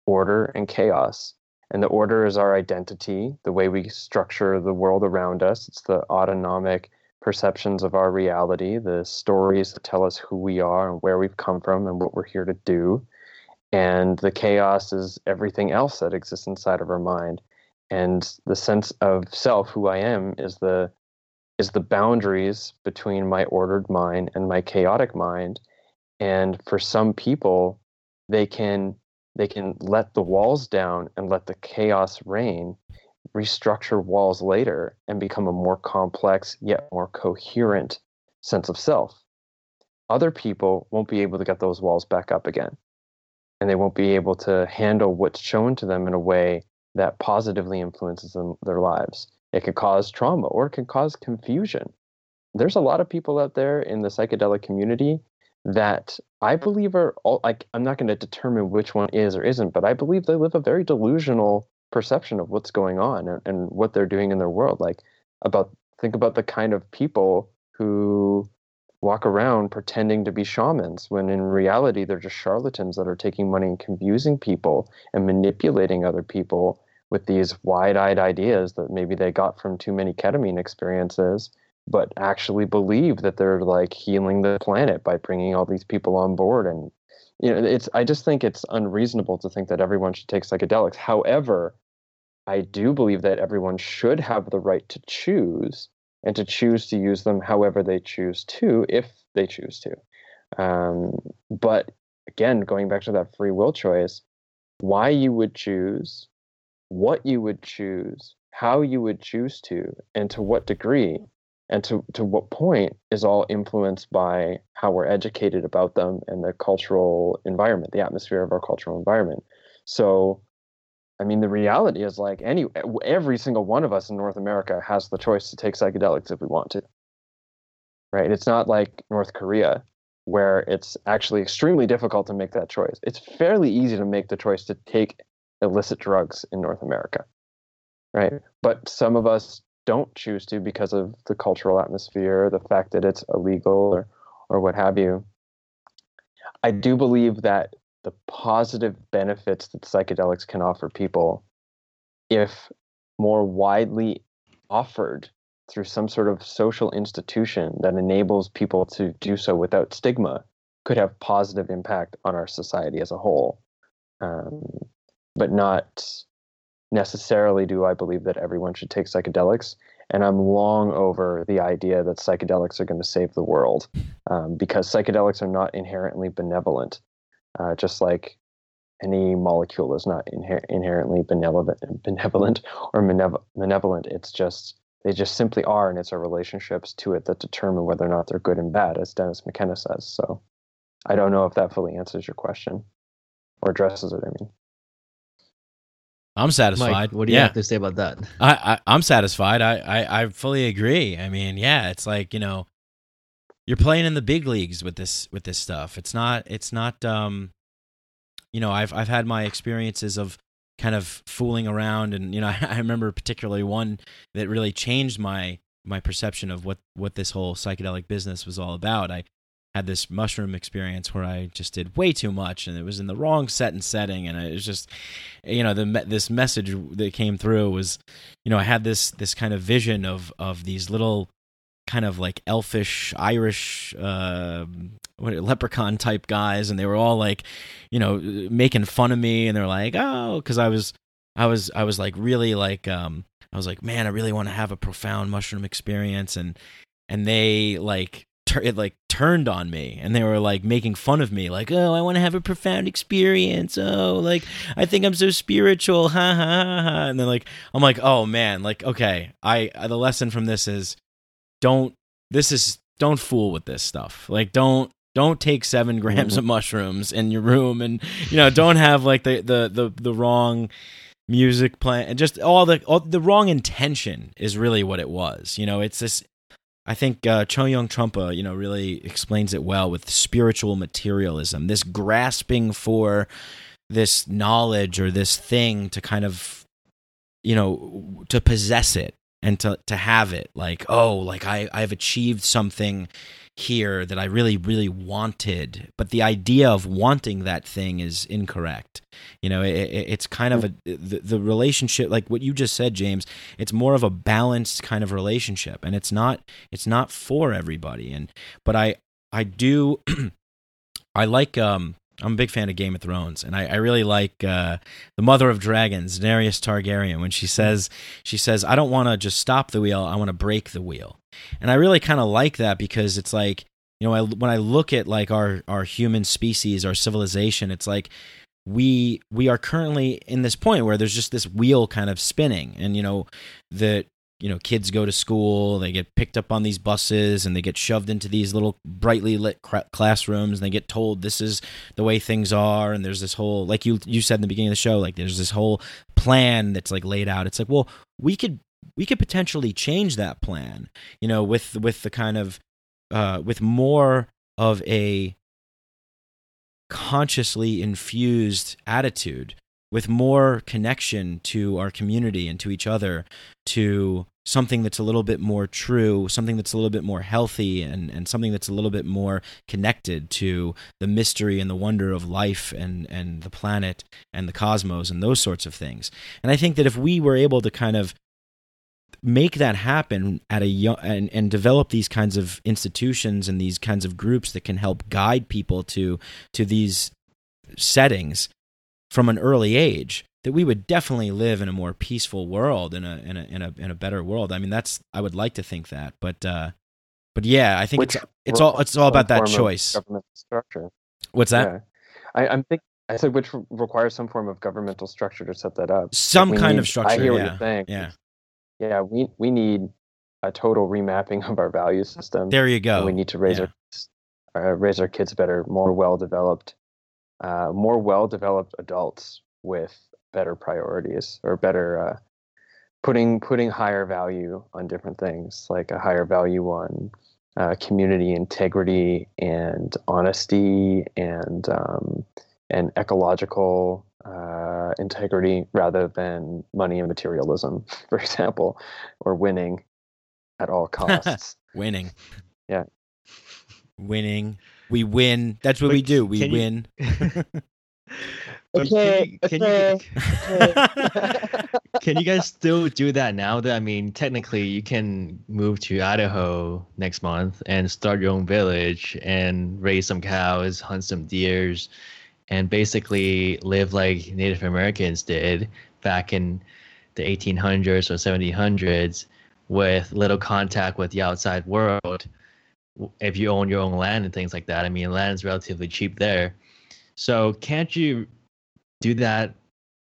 order and chaos and the order is our identity, the way we structure the world around us. It's the autonomic perceptions of our reality, the stories that tell us who we are and where we've come from and what we're here to do. And the chaos is everything else that exists inside of our mind. And the sense of self, who I am, is the is the boundaries between my ordered mind and my chaotic mind. And for some people, they can they can let the walls down and let the chaos reign, restructure walls later, and become a more complex yet more coherent sense of self. Other people won't be able to get those walls back up again. And they won't be able to handle what's shown to them in a way that positively influences them, their lives. It could cause trauma or it can cause confusion. There's a lot of people out there in the psychedelic community that I believe are all like I'm not going to determine which one is or isn't, but I believe they live a very delusional perception of what's going on and, and what they're doing in their world. Like about think about the kind of people who walk around pretending to be shamans when in reality they're just charlatans that are taking money and confusing people and manipulating other people with these wide-eyed ideas that maybe they got from too many ketamine experiences but actually believe that they're like healing the planet by bringing all these people on board and you know it's i just think it's unreasonable to think that everyone should take psychedelics however i do believe that everyone should have the right to choose and to choose to use them however they choose to if they choose to um, but again going back to that free will choice why you would choose what you would choose, how you would choose to, and to what degree, and to, to what point is all influenced by how we're educated about them and the cultural environment, the atmosphere of our cultural environment. So, I mean, the reality is like any every single one of us in North America has the choice to take psychedelics if we want to. Right? It's not like North Korea where it's actually extremely difficult to make that choice. It's fairly easy to make the choice to take illicit drugs in North America. Right? But some of us don't choose to because of the cultural atmosphere, the fact that it's illegal or or what have you. I do believe that the positive benefits that psychedelics can offer people if more widely offered through some sort of social institution that enables people to do so without stigma could have positive impact on our society as a whole. Um, but not necessarily do i believe that everyone should take psychedelics and i'm long over the idea that psychedelics are going to save the world um, because psychedelics are not inherently benevolent uh, just like any molecule is not inher- inherently benevolent, benevolent *laughs* or malevolent. It's just they just simply are, and it's our relationships to it that determine whether or not they're good and bad, as Dennis McKenna says. So, I don't know if that fully answers your question or addresses it. I mean, I'm satisfied. Mike, what do you yeah. have to say about that? I, I am satisfied. I, I I fully agree. I mean, yeah, it's like you know, you're playing in the big leagues with this with this stuff. It's not it's not um you know, I've I've had my experiences of kind of fooling around and you know, *laughs* I, I remember particularly one that really changed my my perception of what what this whole psychedelic business was all about. I had this mushroom experience where I just did way too much, and it was in the wrong set and setting, and it was just, you know, the this message that came through was, you know, I had this this kind of vision of of these little kind of like elfish Irish uh, what leprechaun type guys, and they were all like, you know, making fun of me, and they're like, oh, because I was, I was, I was like really like, um, I was like, man, I really want to have a profound mushroom experience, and and they like. Tur- it like turned on me and they were like making fun of me like oh i want to have a profound experience oh like i think i'm so spiritual ha ha ha and then like i'm like oh man like okay i the lesson from this is don't this is don't fool with this stuff. Like don't don't take seven grams mm-hmm. of mushrooms in your room and you know don't have like the the the, the wrong music playing and just all the all the wrong intention is really what it was you know it's this i think uh, Chogyam Trungpa you know really explains it well with spiritual materialism this grasping for this knowledge or this thing to kind of you know to possess it and to to have it like oh like I I've achieved something here that I really really wanted. But the idea of wanting that thing is incorrect. You know it, it's kind of a the, the relationship like what you just said James it's more of a balanced kind of relationship and it's not it's not for everybody. And but I I do *clears throat* I like um I'm a big fan of Game of Thrones, and I, I really like uh, the Mother of Dragons, Daenerys Targaryen, when she says she says, "I don't want to just stop the wheel; I want to break the wheel." And I really kind of like that because it's like you know, I, when I look at like our our human species, our civilization, it's like we we are currently in this point where there's just this wheel kind of spinning, and you know, the you know kids go to school they get picked up on these buses and they get shoved into these little brightly lit classrooms and they get told this is the way things are and there's this whole like you you said in the beginning of the show like there's this whole plan that's like laid out. It's like well we could we could potentially change that plan you know with with the kind of uh with more of a consciously infused attitude with more connection to our community and to each other to something that's a little bit more true, something that's a little bit more healthy, and, and something that's a little bit more connected to the mystery and the wonder of life and, and the planet and the cosmos and those sorts of things. And I think that if we were able to kind of make that happen at a young and, and develop these kinds of institutions and these kinds of groups that can help guide people to to these settings from an early age that we would definitely live in a more peaceful world in a in a in a in a better world. I mean, that's I would like to think that, but uh, but yeah, I think Which, it's it's all it's all about that choice. Government structure. What's that? Yeah. I, am thinking I said which re- requires some form of governmental structure to set that up. Some We kind need- of structure. I hear what yeah. you're saying. Yeah. Yeah, we we need a total remapping of our value system. There you and go. we need to raise Yeah. our uh, raise our kids better, more well developed, uh, more well developed adults with better priorities or better uh, putting putting higher value on different things, like a higher value on uh, community integrity and honesty and um, and ecological uh, integrity rather than money and materialism, *laughs* for example, or winning at all *laughs* costs. Winning. Yeah. Winning. We win. That's what But we do. We can you- win. *laughs* But can you- can you- *laughs* can you guys *laughs* still do that now that i mean technically you can move to idaho next month and start your own village and raise some cows hunt some deers and basically live like native americans did back in the 1800s or 1700s with little contact with the outside world if you own your own land and things like that i mean land is relatively cheap there so can't you do that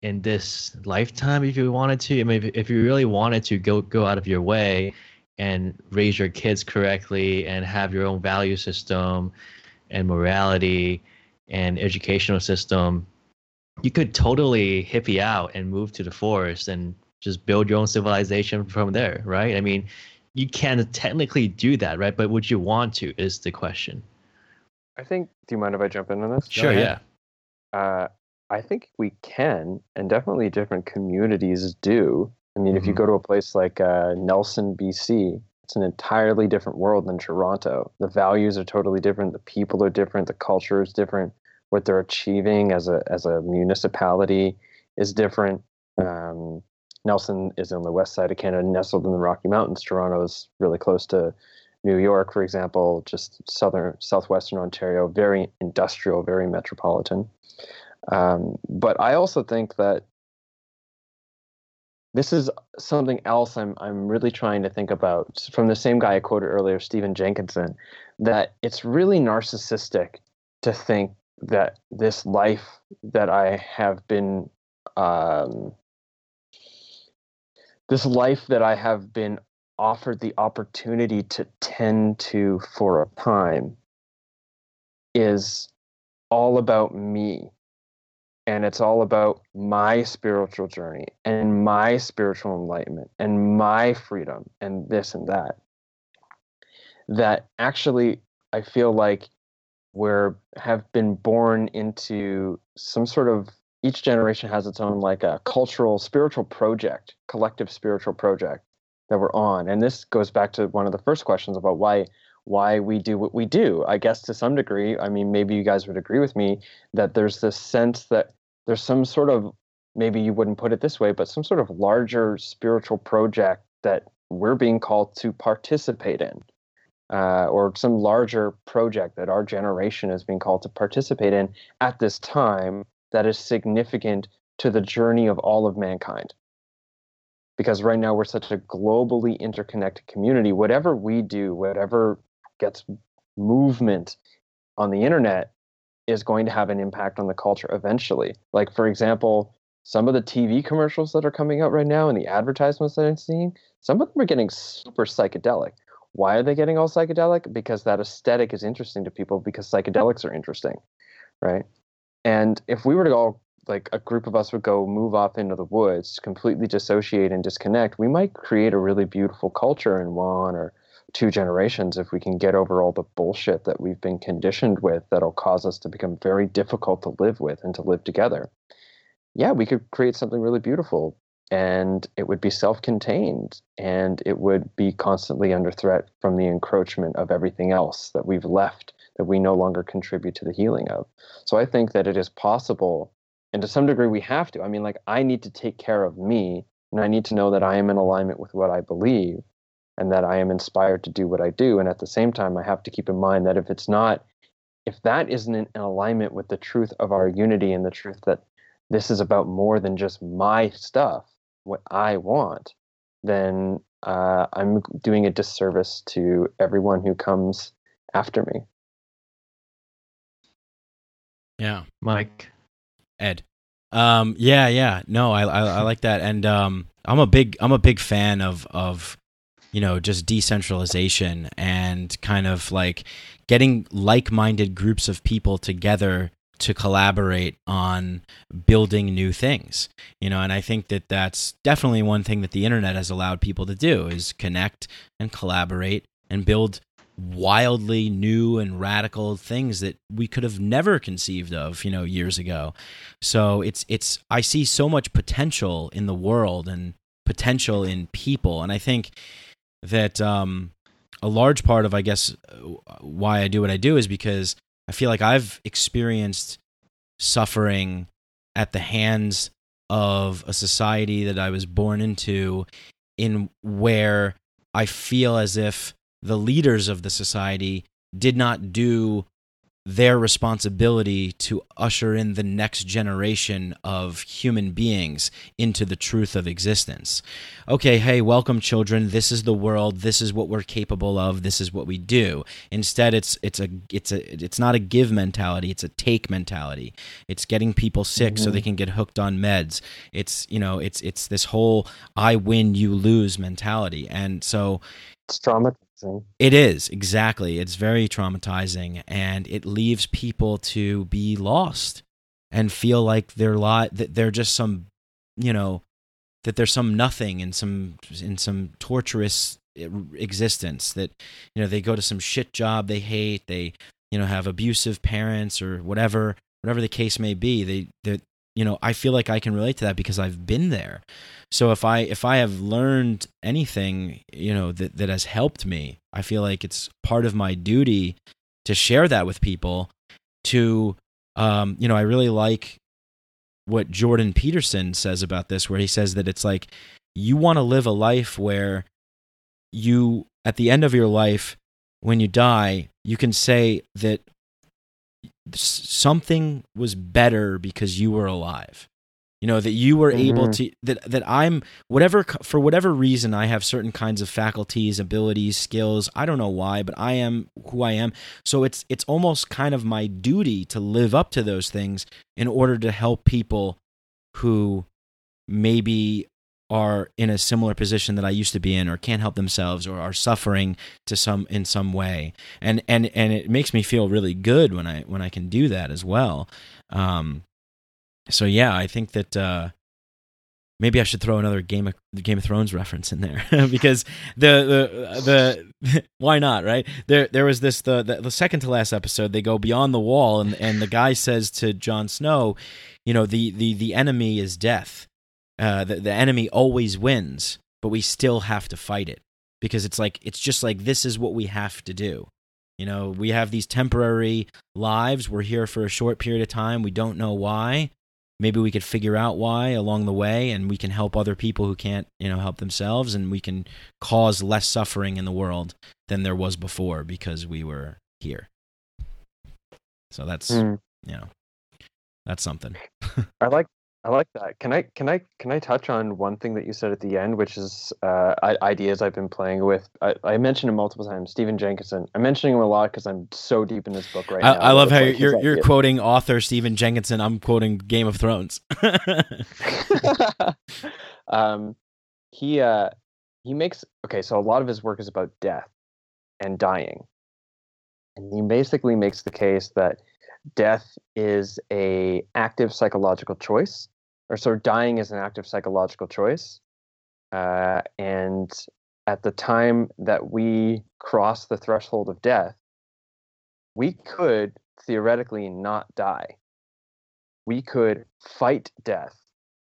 in this lifetime if you wanted to. I mean, if, if you really wanted to go go out of your way and raise your kids correctly and have your own value system and morality and educational system, you could totally hippie out and move to the forest and just build your own civilization from there, right? I mean, you can technically do that, right? But would you want to? Is the question. I think. Do you mind if I jump in on this? Sure, yeah. Uh, I think we can, and definitely different communities do. I mean, if you Mhm. go to a place like uh, Nelson, BC, it's an entirely different world than Toronto. The values are totally different. The people are different. The culture is different. What they're achieving as a as a municipality is different. Um, Nelson is on the west side of Canada, nestled in the Rocky Mountains. Toronto is really close to New York, for example, just southern southwestern Ontario, very industrial, very metropolitan. Um, but I also think that this is something else I'm I'm really trying to think about from the same guy I quoted earlier, Stephen Jenkinson, that it's really narcissistic to think that this life that I have been um, this life that I have been offered the opportunity to tend to for a time is all about me. And it's all about my spiritual journey and my spiritual enlightenment and my freedom and this and that. That actually i feel like we're have been born into some sort of each generation has its own like a cultural spiritual project collective spiritual project that we're on. And this goes back to one of the first questions about why why we do what we do. I guess to some degree i mean maybe you guys would agree with me that there's this sense that there's some sort of maybe you wouldn't put it this way but some sort of larger spiritual project that we're being called to participate in uh, or some larger project that our generation is being called to participate in at this time that is significant to the journey of all of mankind because right now we're such a globally interconnected community whatever we do whatever gets movement on the internet is going to have an impact on the culture eventually. Like, for example, some of the TV commercials that are coming out right now and the advertisements that I'm seeing, some of them are getting super psychedelic. Why are they getting all psychedelic? Because that aesthetic is interesting to people because psychedelics are interesting, right? And if we were to go, like a group of us would go move off into the woods, completely dissociate and disconnect, we might create a really beautiful culture in one or two generations if we can get over all the bullshit that we've been conditioned with that'll cause us to become very difficult to live with and to live together. Yeah, we could create something really beautiful and it would be self contained and it would be constantly under threat from the encroachment of everything else that we've left that we no longer contribute to the healing of. So I think that it is possible, and to some degree we have to. I mean, like, I need to take care of me and I need to know that I am in alignment with what I believe and that I am inspired to do what I do. And at the same time, I have to keep in mind that if it's not, if that isn't in alignment with the truth of our unity and the truth that this is about more than just my stuff, what I want, then uh, I'm doing a disservice to everyone who comes after me. Yeah. Mike. Ed. Um, yeah, yeah. No, I, I, I like that, and um, I'm a big I'm a big fan of of you know just decentralization and kind of like getting like-minded groups of people together to collaborate on building new things you know and i think that that's definitely one thing that the internet has allowed people to do is connect and collaborate and build wildly new and radical things that we could have never conceived of you know years ago. So it's it's i see so much potential in the world and potential in people. And i think that um a large part of i guess why i do what i do is because i feel like i've experienced suffering at the hands of a society that i was born into in where i feel as if the leaders of the society did not do their responsibility to usher in the next generation of human beings into the truth of existence. Okay, hey, welcome children. This is the world. This is what we're capable of. This is what we do. Instead, it's it's a it's a it's not a give mentality, it's a take mentality. It's getting people sick mm-hmm. so they can get hooked on meds. It's, you know, it's it's this whole I win, you lose mentality. And so it's trauma it is exactly. It's very traumatizing, and it leaves people to be lost and feel like they're li- that they're just some, you know, that there's some nothing in some in some torturous existence. That you know they go to some shit job they hate. They you know have abusive parents or whatever whatever the case may be. They they you know i feel like i can relate to that because i've been there. So if i if i have learned anything you know that that has helped me i feel like it's part of my duty to share that with people to um you know i really like what jordan peterson says about this where he says that it's like you want to live a life where you at the end of your life when you die you can say that something was better because you were alive. You know that you were mm-hmm. able to that that i'm whatever for whatever reason i have certain kinds of faculties abilities skills. I don't know why but i am who i am. So it's it's almost kind of my duty to live up to those things in order to help people who maybe are in a similar position that I used to be in or can't help themselves or are suffering to some in some way. And and and it makes me feel really good when I when I can do that as well. Um so yeah I think that uh maybe I should throw another Game of Game of Thrones reference in there *laughs* because the the the *laughs* why not right? There there was this the, the, the second to last episode they go beyond the wall and and the guy says to Jon Snow you know the the the enemy is death uh, the, the enemy always wins, but we still have to fight it because it's like it's just like this is what we have to do. You know, we have these temporary lives. We're here for a short period of time. We don't know why. Maybe we could figure out why along the way, and we can help other people who can't, you know, help themselves, and we can cause less suffering in the world than there was before because we were here. So that's mm. you know, that's something. *laughs* I like I like that. Can I can I can I touch on one thing that you said at the end, which is uh, ideas I've been playing with. I, I, mentioned him multiple times. Stephen Jenkinson. I'm mentioning him a lot because I'm so deep in this book right I, now. I love how like you're you're quoting author Stephen Jenkinson. I'm quoting Game of Thrones. *laughs* *laughs* um, he uh, he makes okay. So a lot of his work is about death and dying, and he basically makes the case that death is a active psychological choice or of dying is an act of psychological choice. Uh, and at the time that we cross the threshold of death, we could theoretically not die. We could fight death.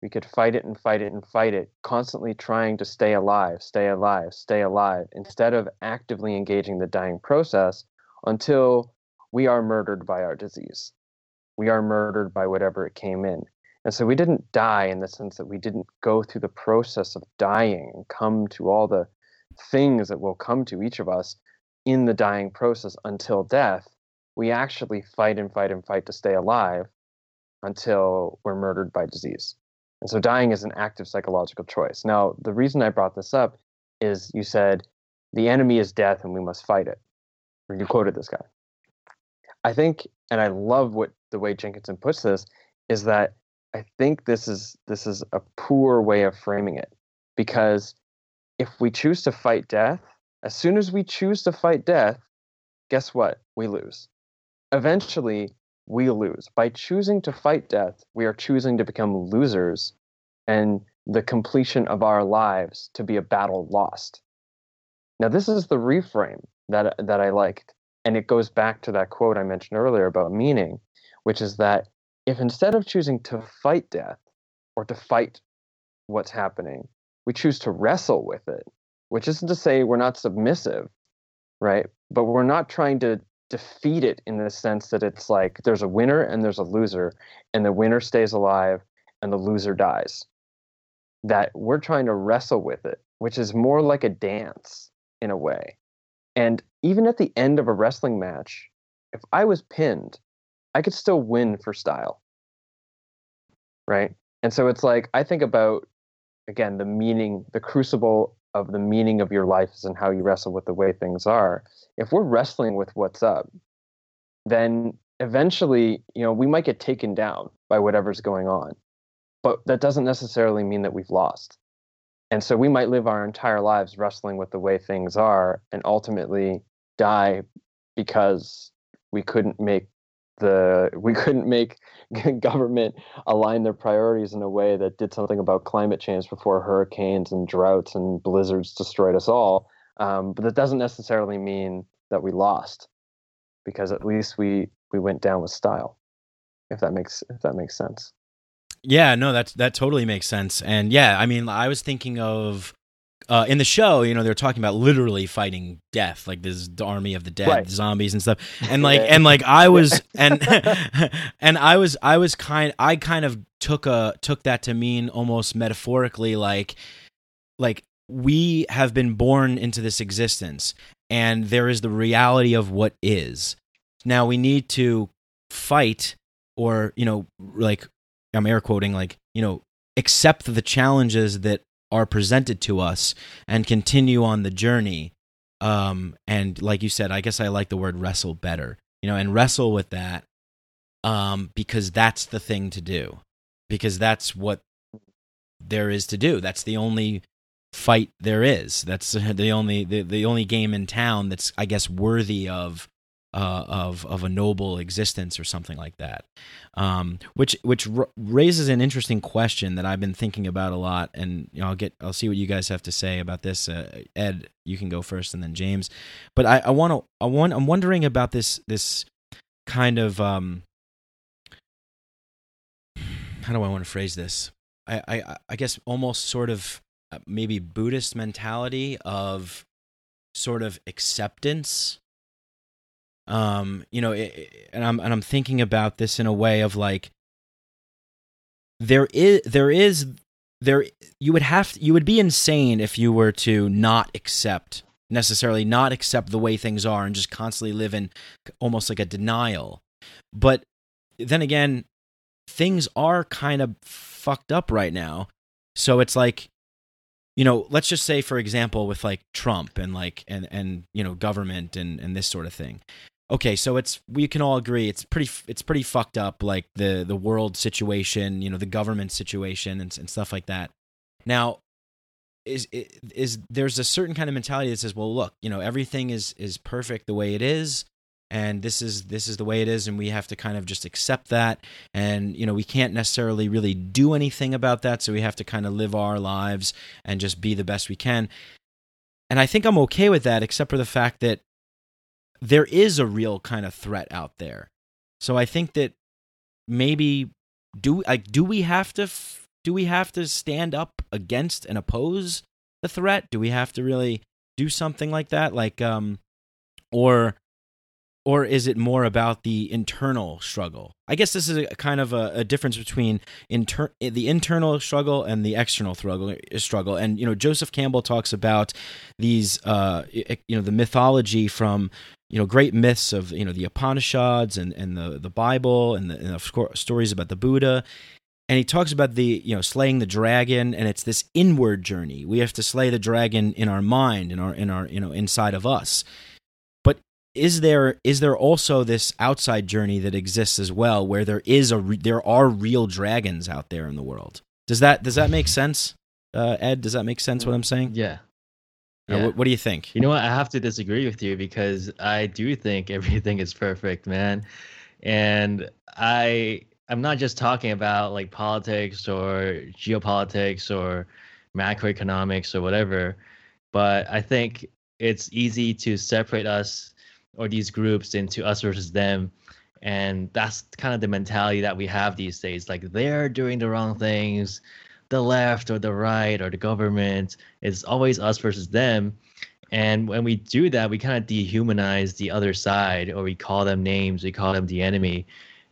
We could fight it and fight it and fight it, constantly trying to stay alive, stay alive, stay alive, instead of actively engaging the dying process until we are murdered by our disease. We are murdered by whatever it came in. And so we didn't die in the sense that we didn't go through the process of dying and come to all the things that will come to each of us in the dying process until death. We actually fight and fight and fight to stay alive until we're murdered by disease. And so dying is an active psychological choice. Now, the reason I brought this up is you said the enemy is death and we must fight it. you quoted this guy. I think, and I love what the way Jenkinson puts this, is that I think this is this is a poor way of framing it because if we choose to fight death, as soon as we choose to fight death, guess what? We lose. Eventually, we lose. By choosing to fight death, we are choosing to become losers and the completion of our lives to be a battle lost. Now, this is the reframe that, that I liked. And it goes back to that quote I mentioned earlier about meaning, which is that if instead of choosing to fight death or to fight what's happening, we choose to wrestle with it, which isn't to say we're not submissive, right? But we're not trying to defeat it in the sense that it's like there's a winner and there's a loser, and the winner stays alive and the loser dies. That we're trying to wrestle with it, which is more like a dance in a way. And even at the end of a wrestling match, if I was pinned, I could still win for style. Right? And so it's like I think about again the meaning, the crucible of the meaning of your life is and how you wrestle with the way things are. If we're wrestling with what's up, then eventually, you know, we might get taken down by whatever's going on. But that doesn't necessarily mean that we've lost. And so we might live our entire lives wrestling with the way things are and ultimately die because we couldn't make the we couldn't make *laughs* government align their priorities in a way that did something about climate change before hurricanes and droughts and blizzards destroyed us all. Um, but that doesn't necessarily mean that we lost, because at least we we went down with style. If that makes if that makes sense. Yeah, no, that that totally makes sense. And yeah, I mean, I was thinking of uh, in the show, you know, they're talking about literally fighting death, like this army of the dead, Right. zombies and stuff. And like, and like, I was, *laughs* and *laughs* and I was, I was kind, I kind of took a took that to mean almost metaphorically, like, like we have been born into this existence, and there is the reality of what is. Now we need to fight, or you know, like I'm air quoting, like you know, accept the challenges that are presented to us and continue on the journey. Um, and like you said, I guess I like the word wrestle better, you know, and wrestle with that, um, because that's the thing to do, because that's what there is to do. That's the only fight there is. That's *laughs* the only the, the only game in town that's I guess worthy of uh, of of a noble existence or something like that. Um, which which r- raises an interesting question that I've been thinking about a lot, and you know, I'll get I'll see what you guys have to say about this. Uh, Ed, you can go first, and then James. But I, I want to I want I'm wondering about this this kind of um, how do I want to phrase this? I I, I guess almost sort of uh, maybe Buddhist mentality of sort of acceptance um you know it, and i'm and i'm thinking about this in a way of like there is there is there you would have you would be insane if you were to not accept necessarily not accept the way things are and just constantly live in almost like a denial. But then again things are kind of fucked up right now. So it's like you know let's just say for example with like trump and like and and you know government and and this sort of thing okay so it's we can all agree it's pretty it's pretty fucked up like the the world situation you know the government situation and, and stuff like that. Now is is there's a certain kind of mentality that says well look you know everything is is perfect the way it is and this is this is the way it is and we have to kind of just accept that and you know we can't necessarily really do anything about that so we have to kind of live our lives and just be the best we can. And i think i'm okay with that except for the fact that there is a real kind of threat out there. So i think that maybe do like do we have to f- do we have to stand up against and oppose the threat? Do we have to really do something like that? Like um or or is it more about the internal struggle? I guess this is a kind of a, a difference between inter- the internal struggle and the external struggle. Struggle, and you know, Joseph Campbell talks about these, uh, you know, the mythology from you know great myths of you know the Upanishads and and the the Bible and the, and the stories about the Buddha. And he talks about the you know slaying the dragon, and it's this inward journey. We have to slay the dragon in our mind, in our in our you know inside of us is there is there also this outside journey that exists as well, where there is a re- there are real dragons out there in the world? Does that does that make sense, uh, Ed? Does that make sense? What I'm saying? Yeah. Yeah. what, what do you think? You know what? I have to disagree with you because I do think *laughs* everything is perfect, man. And I I'm not just talking about like politics or geopolitics or macroeconomics or whatever, but I think it's easy to separate us or these groups into us versus them. And that's kind of the mentality that we have these days. Like they're doing the wrong things, the left or the right or the government. It's always us versus them. And when we do that, we kind of dehumanize the other side, or we call them names, we call them the enemy.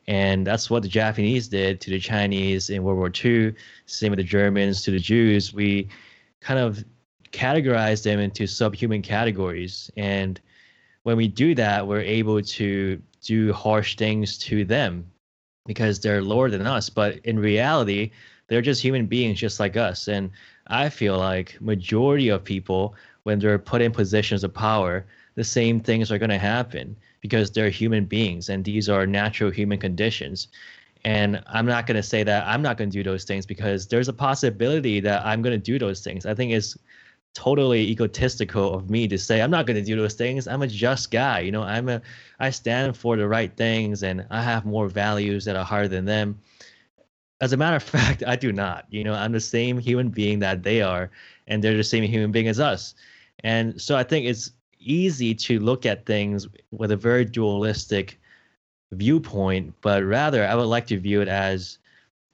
And that's what the Japanese did to the Chinese in World War II. Same with the Germans to the Jews. We kind of categorize them into subhuman categories. And when we do that, we're able to do harsh things to them because they're lower than us. But in reality, they're just human beings just like us. And I feel like majority of people when they're put in positions of power, the same things are going to happen because they're human beings and these are natural human conditions. And I'm not going to say that I'm not going to do those things because there's a possibility that I'm going to do those things. I think it's totally egotistical of me to say I'm not going to do those things. I'm a just guy, you know. I'm a I stand for the right things and I have more values that are higher than them. As a matter of *laughs* fact, I do not. You know, I'm the same human being that they are and they're the same human being as us. And so I think it's easy to look at things with a very dualistic viewpoint, but rather I would like to view it as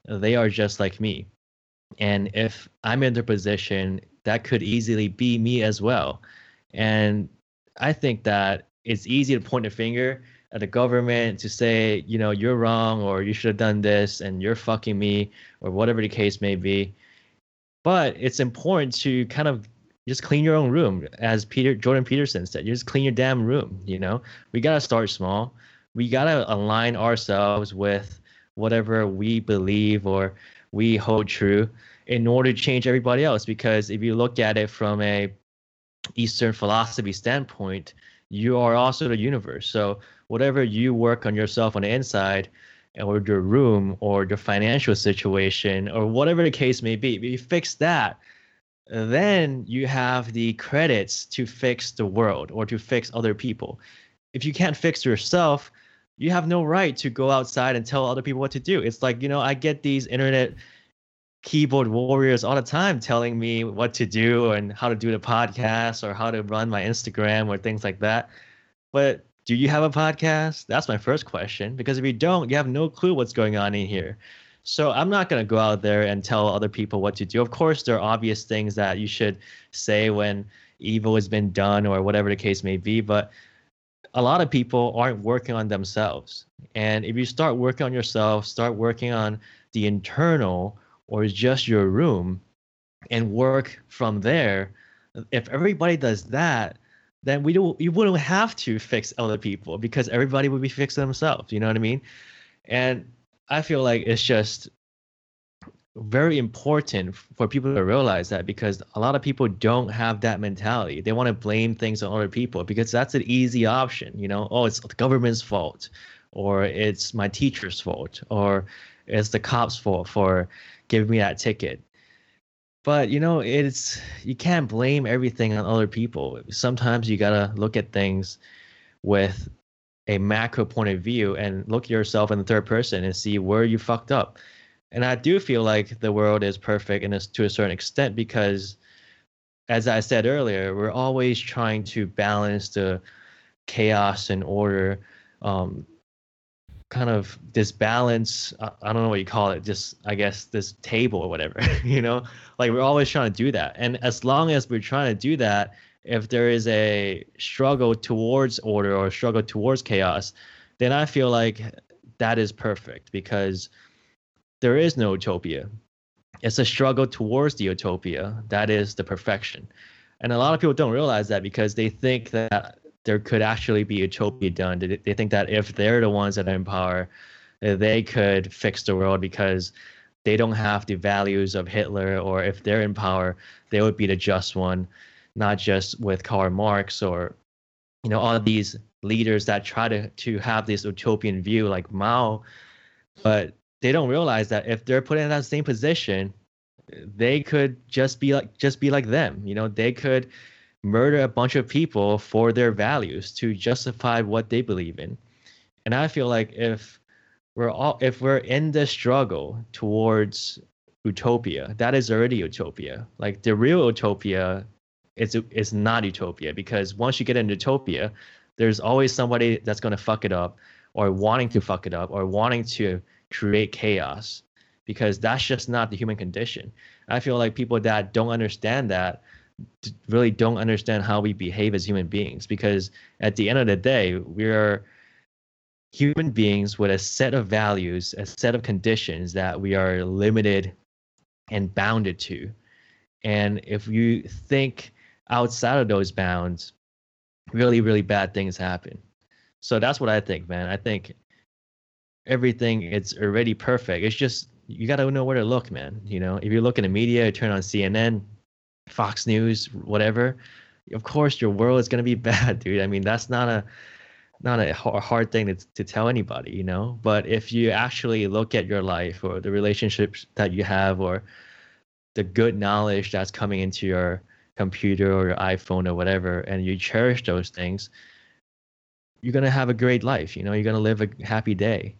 they are just like me. And if I'm in their position, that could easily be me as well. And I think that it's easy to point a finger at the government to say, you know, you're wrong or you should have done this and you're fucking me or whatever the case may be. But it's important to kind of just clean your own room, as Peter Jordan Peterson said. Just clean your damn room. You know, we gotta start small. We gotta align ourselves with whatever we believe or we hold true in order to change everybody else. Because if you look at it from a Eastern philosophy standpoint, you are also the universe. So whatever you work on yourself on the inside, or your room, or your financial situation, or whatever the case may be, if you fix that, then you have the credits to fix the world or to fix other people. If you can't fix yourself, you have no right to go outside and tell other people what to do. It's like, you know, I get these internet keyboard warriors all the time telling me what to do and how to do the podcast or how to run my Instagram or things like that. But do you have a podcast? That's my first question. Because if you don't, you have no clue what's going on in here. So I'm not going to go out there and tell other people what to do. Of course, there are obvious things that you should say when evil has been done or whatever the case may be. But a lot of people aren't working on themselves. And if you start working on yourself, start working on the internal or just your room and work from there, if everybody does that, then we don't you wouldn't have to fix other people because everybody would be fixing themselves. You know what I mean? And I feel like it's just very important for people to realize that because a lot of people don't have that mentality. They want to blame things on other people because that's an easy option. You know, oh, it's the government's fault, or it's my teacher's fault, or it's the cops' fault for giving me that ticket. But you know, it's you can't blame everything on other people. Sometimes you gotta look at things with a macro point of view and look at yourself in the third person and see where you fucked up. And I do feel like the world is perfect and to a certain extent because, as I said earlier, we're always trying to balance the chaos and order, um, kind of this balance. I, don't know what you call it, just I guess this table or whatever. *laughs* you know, like we're always trying to do that. And as long as we're trying to do that, if there is a struggle towards order or struggle towards chaos, then I feel like that is perfect because there is no utopia. It's a struggle towards the utopia that is the perfection. And a lot of people don't realize that because they think that there could actually be utopia done. They, think that if they're the ones that are in power, eh, they could fix the world because they don't have the values of Hitler, or if they're in power, they would be the just one, not just with Karl Marx or you know all these leaders that try to to have this utopian view like Mao, but they don't realize that if they're put in that same position, they could just be like just be like them. You know, they could murder a bunch of people for their values to justify what they believe in. And I feel like if we're all if we're in the struggle towards utopia, that is already utopia. Like the real utopia is is not utopia because once you get into utopia, there's always somebody that's going to fuck it up or wanting to fuck it up or wanting to create chaos because that's just not the human condition. I feel like people that don't understand that really don't understand how we behave as human beings because at the end of the day, we're human beings with a set of values, a set of conditions that we are limited and bounded to. And if you think outside of those bounds, really, really bad things happen. So that's what I think, man. I think everything is already perfect. It's just you got to know where to look, man. You know, if you look in the media, turn on CNN, Fox News, whatever. Of course, your world is gonna be *laughs* bad, dude. I mean, that's not a not a hard thing to, to tell anybody, you know. But if you actually look at your life or the relationships that you have or the good knowledge that's coming into your computer or your iPhone or whatever, and you cherish those things, you're gonna have a great life. You know, you're gonna live a happy day.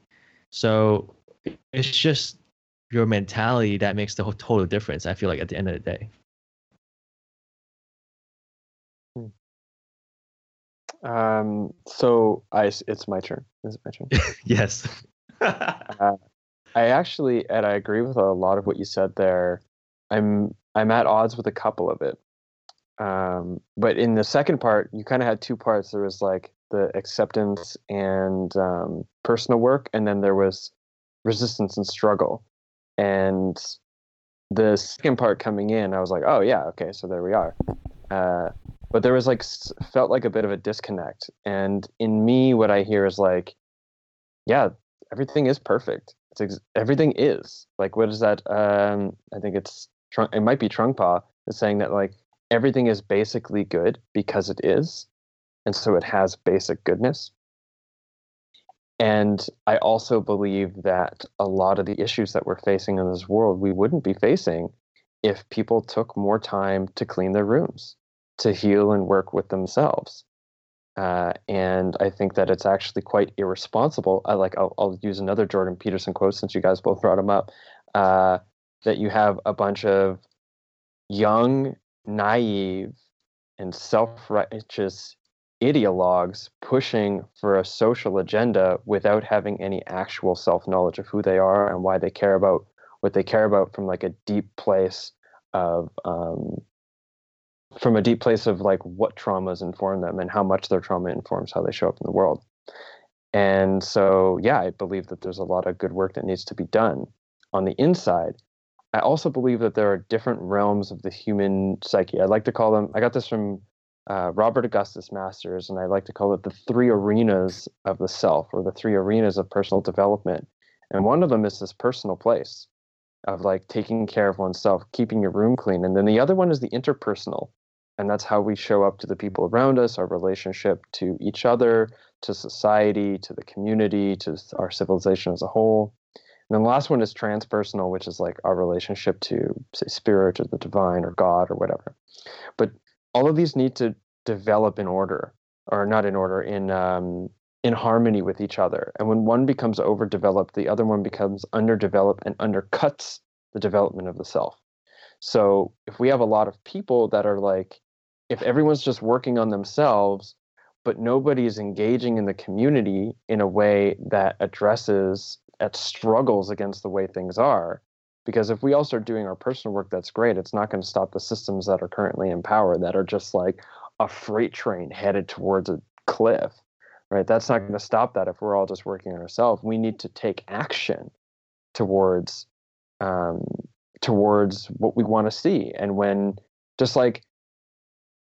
So it's just your mentality that makes the whole total difference. I feel like at the end of the day. Um, so I, it's my turn. Is it my turn? *laughs* yes. *laughs* uh, I actually, and I agree with a lot of what you said there. I'm I'm at odds with a couple of it. Um, but in the second part, you kind of had two parts. There was like the acceptance and um, personal work, and then there was resistance and struggle. And the second part coming in, I was like, oh yeah, okay, so there we are. Uh, but there was like felt like a bit of a disconnect. And in me what i hear is like yeah everything is perfect. It's ex- everything is. Like what is that um i think it's it might be trungpa is saying that like everything is basically good because it is and so it has basic goodness. And i also believe that a lot of the issues that we're facing in this world we wouldn't be facing if people took more time to clean their rooms to heal and work with themselves. Uh, and I think that it's actually quite irresponsible. I like I'll, I'll, use another Jordan Peterson quote since you guys both brought him up. Uh, that you have a bunch of young, naive, and self-righteous ideologues pushing for a social agenda without having any actual self-knowledge of who they are and why they care about what they care about from like a deep place of um, from a deep place of like what traumas inform them and how much their trauma informs how they show up in the world. And so, yeah, I believe that there's a lot of good work that needs to be done on the inside. I also believe that there are different realms of the human psyche. I like to call them, I got this from uh, Robert Augustus Masters, and I like to call it the three arenas of the self or the three arenas of personal development. And one of them is this personal place of like taking care of oneself, keeping your room clean. And then the other one is the interpersonal, and that's how we show up to the people around us our relationship to each other to society to the community to our civilization as a whole. And then the last one is transpersonal which is like our relationship to say spirit or the divine or god or whatever. But all of these need to develop in order or not in order in um, in harmony with each other. And when one becomes overdeveloped the other one becomes underdeveloped and undercuts the development of the self. So if we have a lot of people that are like if everyone's just working on themselves, but nobody's engaging in the community in a way that addresses at struggles against the way things are. Because if we all start doing our personal work, that's great. It's not going to stop the systems that are currently in power that are just like a freight train headed towards a cliff, right? That's not going to stop that if we're all just working on ourselves. We need to take action towards um, towards what we want to see. And when just like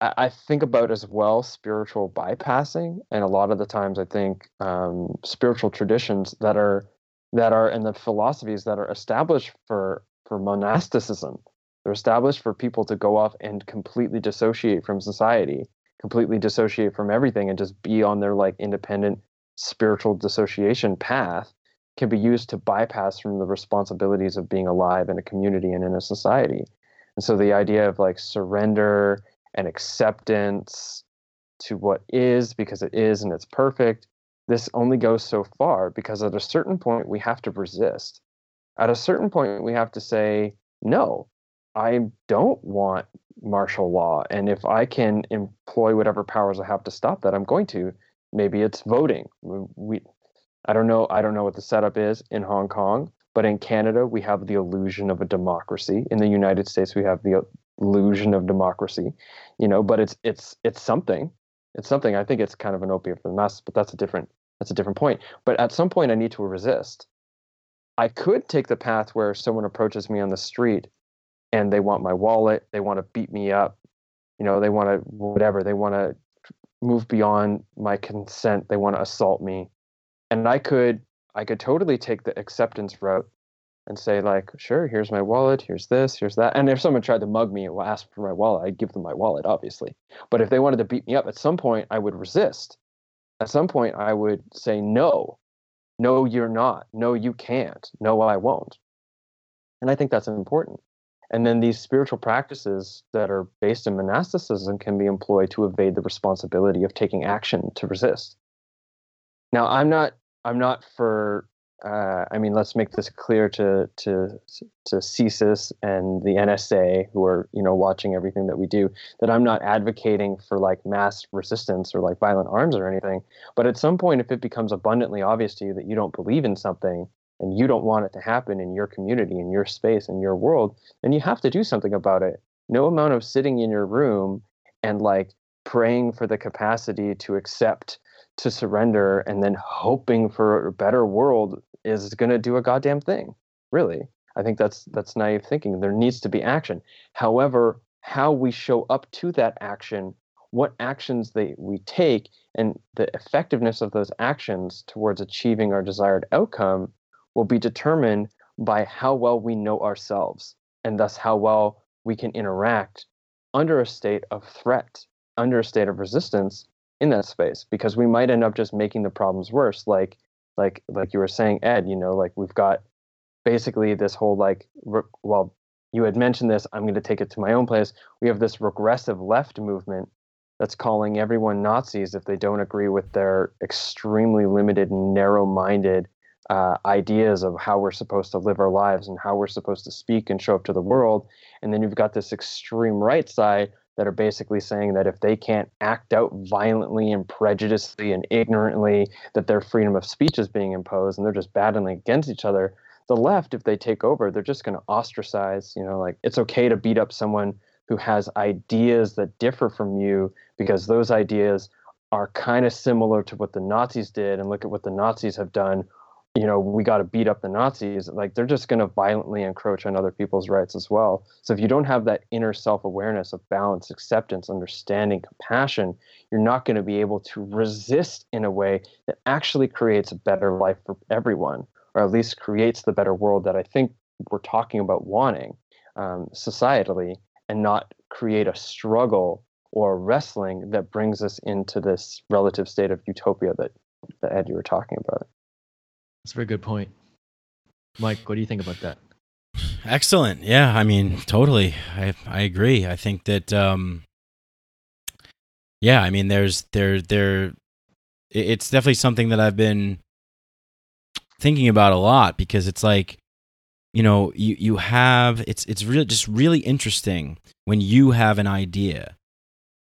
I think about as well spiritual bypassing, and a lot of the times I think um, spiritual traditions that are that are and the philosophies that are established for for monasticism. They're established for people to go off and completely dissociate from society completely dissociate from everything and just be on their like independent spiritual dissociation path can be used to bypass from the responsibilities of being alive in a community and in a society. And so the idea of like surrender and acceptance to what is because it is and it's perfect, this only goes so far because at a certain point we have to resist. At a certain point we have to say, no, I don't want martial law. And if I can employ whatever powers I have to stop that, I'm going to. Maybe it's voting. We, I don't know. I don't know what the setup is in Hong Kong, but in Canada we have the illusion of a democracy. In the United States we have the illusion of democracy. You know, but it's it's it's something. It's something. I think it's kind of an opiate for the masses, but that's a different that's a different point. But at some point I need to resist. I could take the path where someone approaches me on the street and they want my wallet, they want to beat me up, you know, they want to whatever, they want to move beyond my consent, they want to assault me. And I could I could totally take the acceptance route and say like, sure, here's my wallet, here's this, here's that. And if someone tried to mug me or ask for my wallet, I'd give them my wallet, obviously. But if they wanted to beat me up, at some point I would resist. At some point I would say no. No, you're not. No, you can't. No, I won't. And I think that's important. And then these spiritual practices that are based in monasticism can be employed to evade the responsibility of taking action to resist. Now, I'm not I'm not for uh, I mean, let's make this clear to to to CSIS and the NSA, who are you know watching everything that we do, that I'm not advocating for like mass resistance or like violent arms or anything. But at some point, if it becomes abundantly obvious to you that you don't believe in something, and you don't want it to happen in your community, in your space, in your world, then you have to do something about it. No amount of sitting in your room and like praying for the capacity to accept, to surrender, and then hoping for a better world is going to do a goddamn thing. Really. I think that's that's naive thinking. There needs to be action. However, how we show up to that action, what actions they we take, and the effectiveness of those actions towards achieving our desired outcome will be determined by how well we know ourselves and thus how well we can interact under a state of threat, under a state of resistance in that space because we might end up just making the problems worse like like like you were saying Ed, you know, like we've got basically this whole like well you had mentioned this, I'm going to take it to my own place. We have this regressive left movement that's calling everyone Nazis if they don't agree with their extremely limited narrow-minded uh, ideas of how we're supposed to live our lives and how we're supposed to speak and show up to the world. And then you've got this extreme right side that are basically saying that if they can't act out violently and prejudicedly and ignorantly, that their freedom of speech is being imposed and they're just battling against each other. The left, if they take over, they're just going to ostracize, you know, like it's okay to beat up someone who has ideas that differ from you because those ideas are kind of similar to what the Nazis did and look at what the Nazis have done you know, we got to beat up the Nazis, like they're just going to violently encroach on other people's rights as well. So if you don't have that inner self awareness of balance, acceptance, understanding, compassion, you're not going to be able to resist in a way that actually creates a better life for everyone, or at least creates the better world that I think we're talking about wanting um, societally, and not create a struggle or wrestling that brings us into this relative state of utopia that, that Ed, you were talking about. That's a very good point. Mike, what do you think about that? Excellent. Yeah, I mean, totally. I I agree. I think that um yeah, I mean there's there there it's definitely something that I've been thinking about a lot because it's like you know, you you have it's it's really just really interesting when you have an idea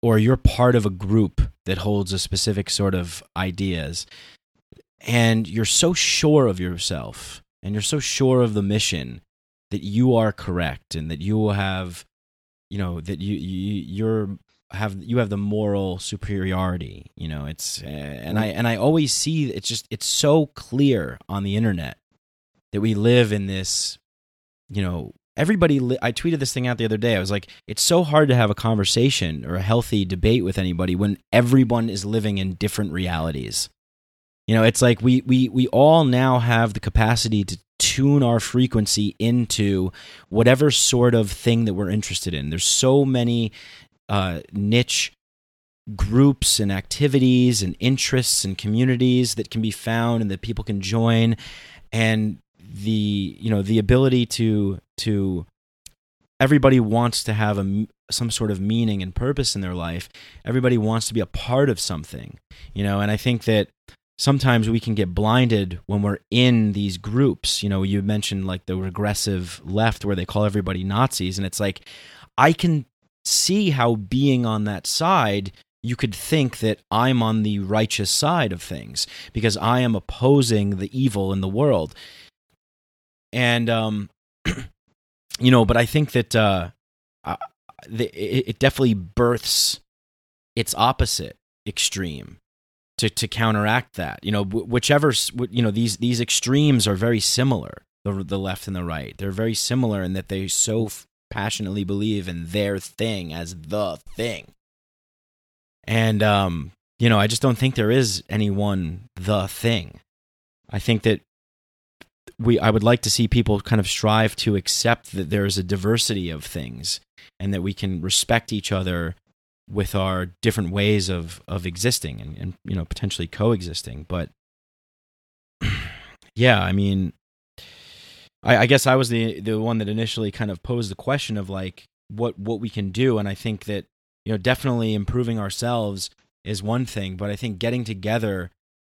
or you're part of a group that holds a specific sort of ideas and you're so sure of yourself and you're so sure of the mission that you are correct and that you will have you know that you, you you're have you have the moral superiority you know it's eh, and i and i always see it's just it's so clear on the internet that we live in this you know everybody li- i tweeted this thing out the other day. I was like it's so hard to have a conversation or a healthy debate with anybody when everyone is living in different realities you know, it's like we we we all now have the capacity to tune our frequency into whatever sort of thing that we're interested in. There's so many uh, niche groups and activities and interests and communities that can be found and that people can join. And the you know the ability to to everybody wants to have a some sort of meaning and purpose in their life. Everybody wants to be a part of something you know? And i think that sometimes we can get blinded when we're in these groups you know you mentioned like the regressive left where they call everybody nazis and it's like i can see how being on that side you could think that I'm on the righteous side of things because I am opposing the evil in the world. And um *clears throat* you know, but I think that uh, it definitely births its opposite extreme to to counteract that. You know, whichever you know these these extremes are very similar. The the left and the right, they're very similar in that they so passionately believe in their thing as the thing. And um, you know, I just don't think there is any one the thing. I think that we I would like to see people kind of strive to accept that there is a diversity of things and that we can respect each other with our different ways of of existing and, and you know potentially coexisting. But *clears throat* yeah, I mean I, I guess I was the the one that initially kind of posed the question of like what what we can do and I think that you know definitely improving ourselves is one thing, but I think getting together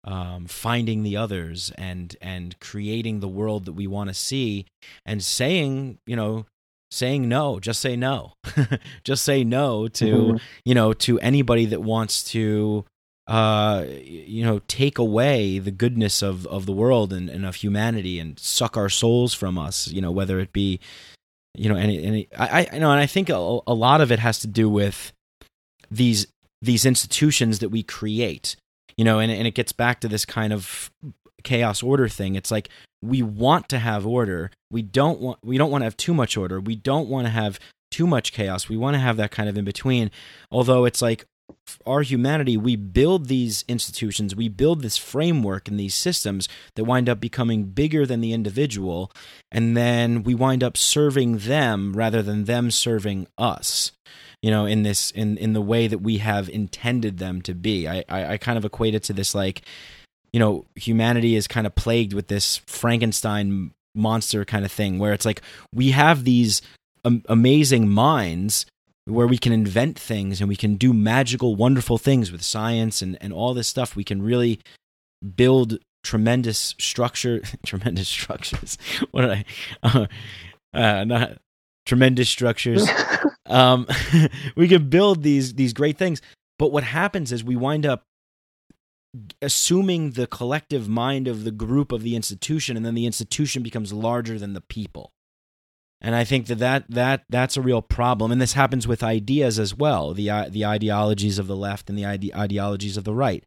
um, finding the others and and creating the world that we want to see and saying you know saying no just say no *laughs* just say no to mm-hmm. you know to anybody that wants to uh you know take away the goodness of of the world and, and of humanity and suck our souls from us you know whether it be you know any any i i know and i think a, a lot of it has to do with these these institutions that we create you know and, and it gets back to this kind of chaos order thing it's like we want to have order. We don't want we don't want to have too much order. We don't want to have too much chaos. We want to have that kind of in between. Although it's like our humanity we build these institutions we build this framework and these systems that wind up becoming bigger than the individual and then we wind up serving them rather than them serving us you know in this in in the way that we have intended them to be. I i, I kind of equate it to this like you know humanity is kind of plagued with this frankenstein monster kind of thing where it's like we have these um, amazing minds where we can invent things and we can do magical wonderful things with science and and all this stuff. We can really build tremendous structure *laughs* tremendous structures. *laughs* What did i uh, uh, not tremendous structures. *laughs* um, we can build these these great things, but what happens is we wind up assuming the collective mind of the group of the institution, and then the institution becomes larger than the people. And I think that, that that that's a real problem, and this happens with ideas as well. The uh, the ideologies of the left and the ide- ideologies of the right.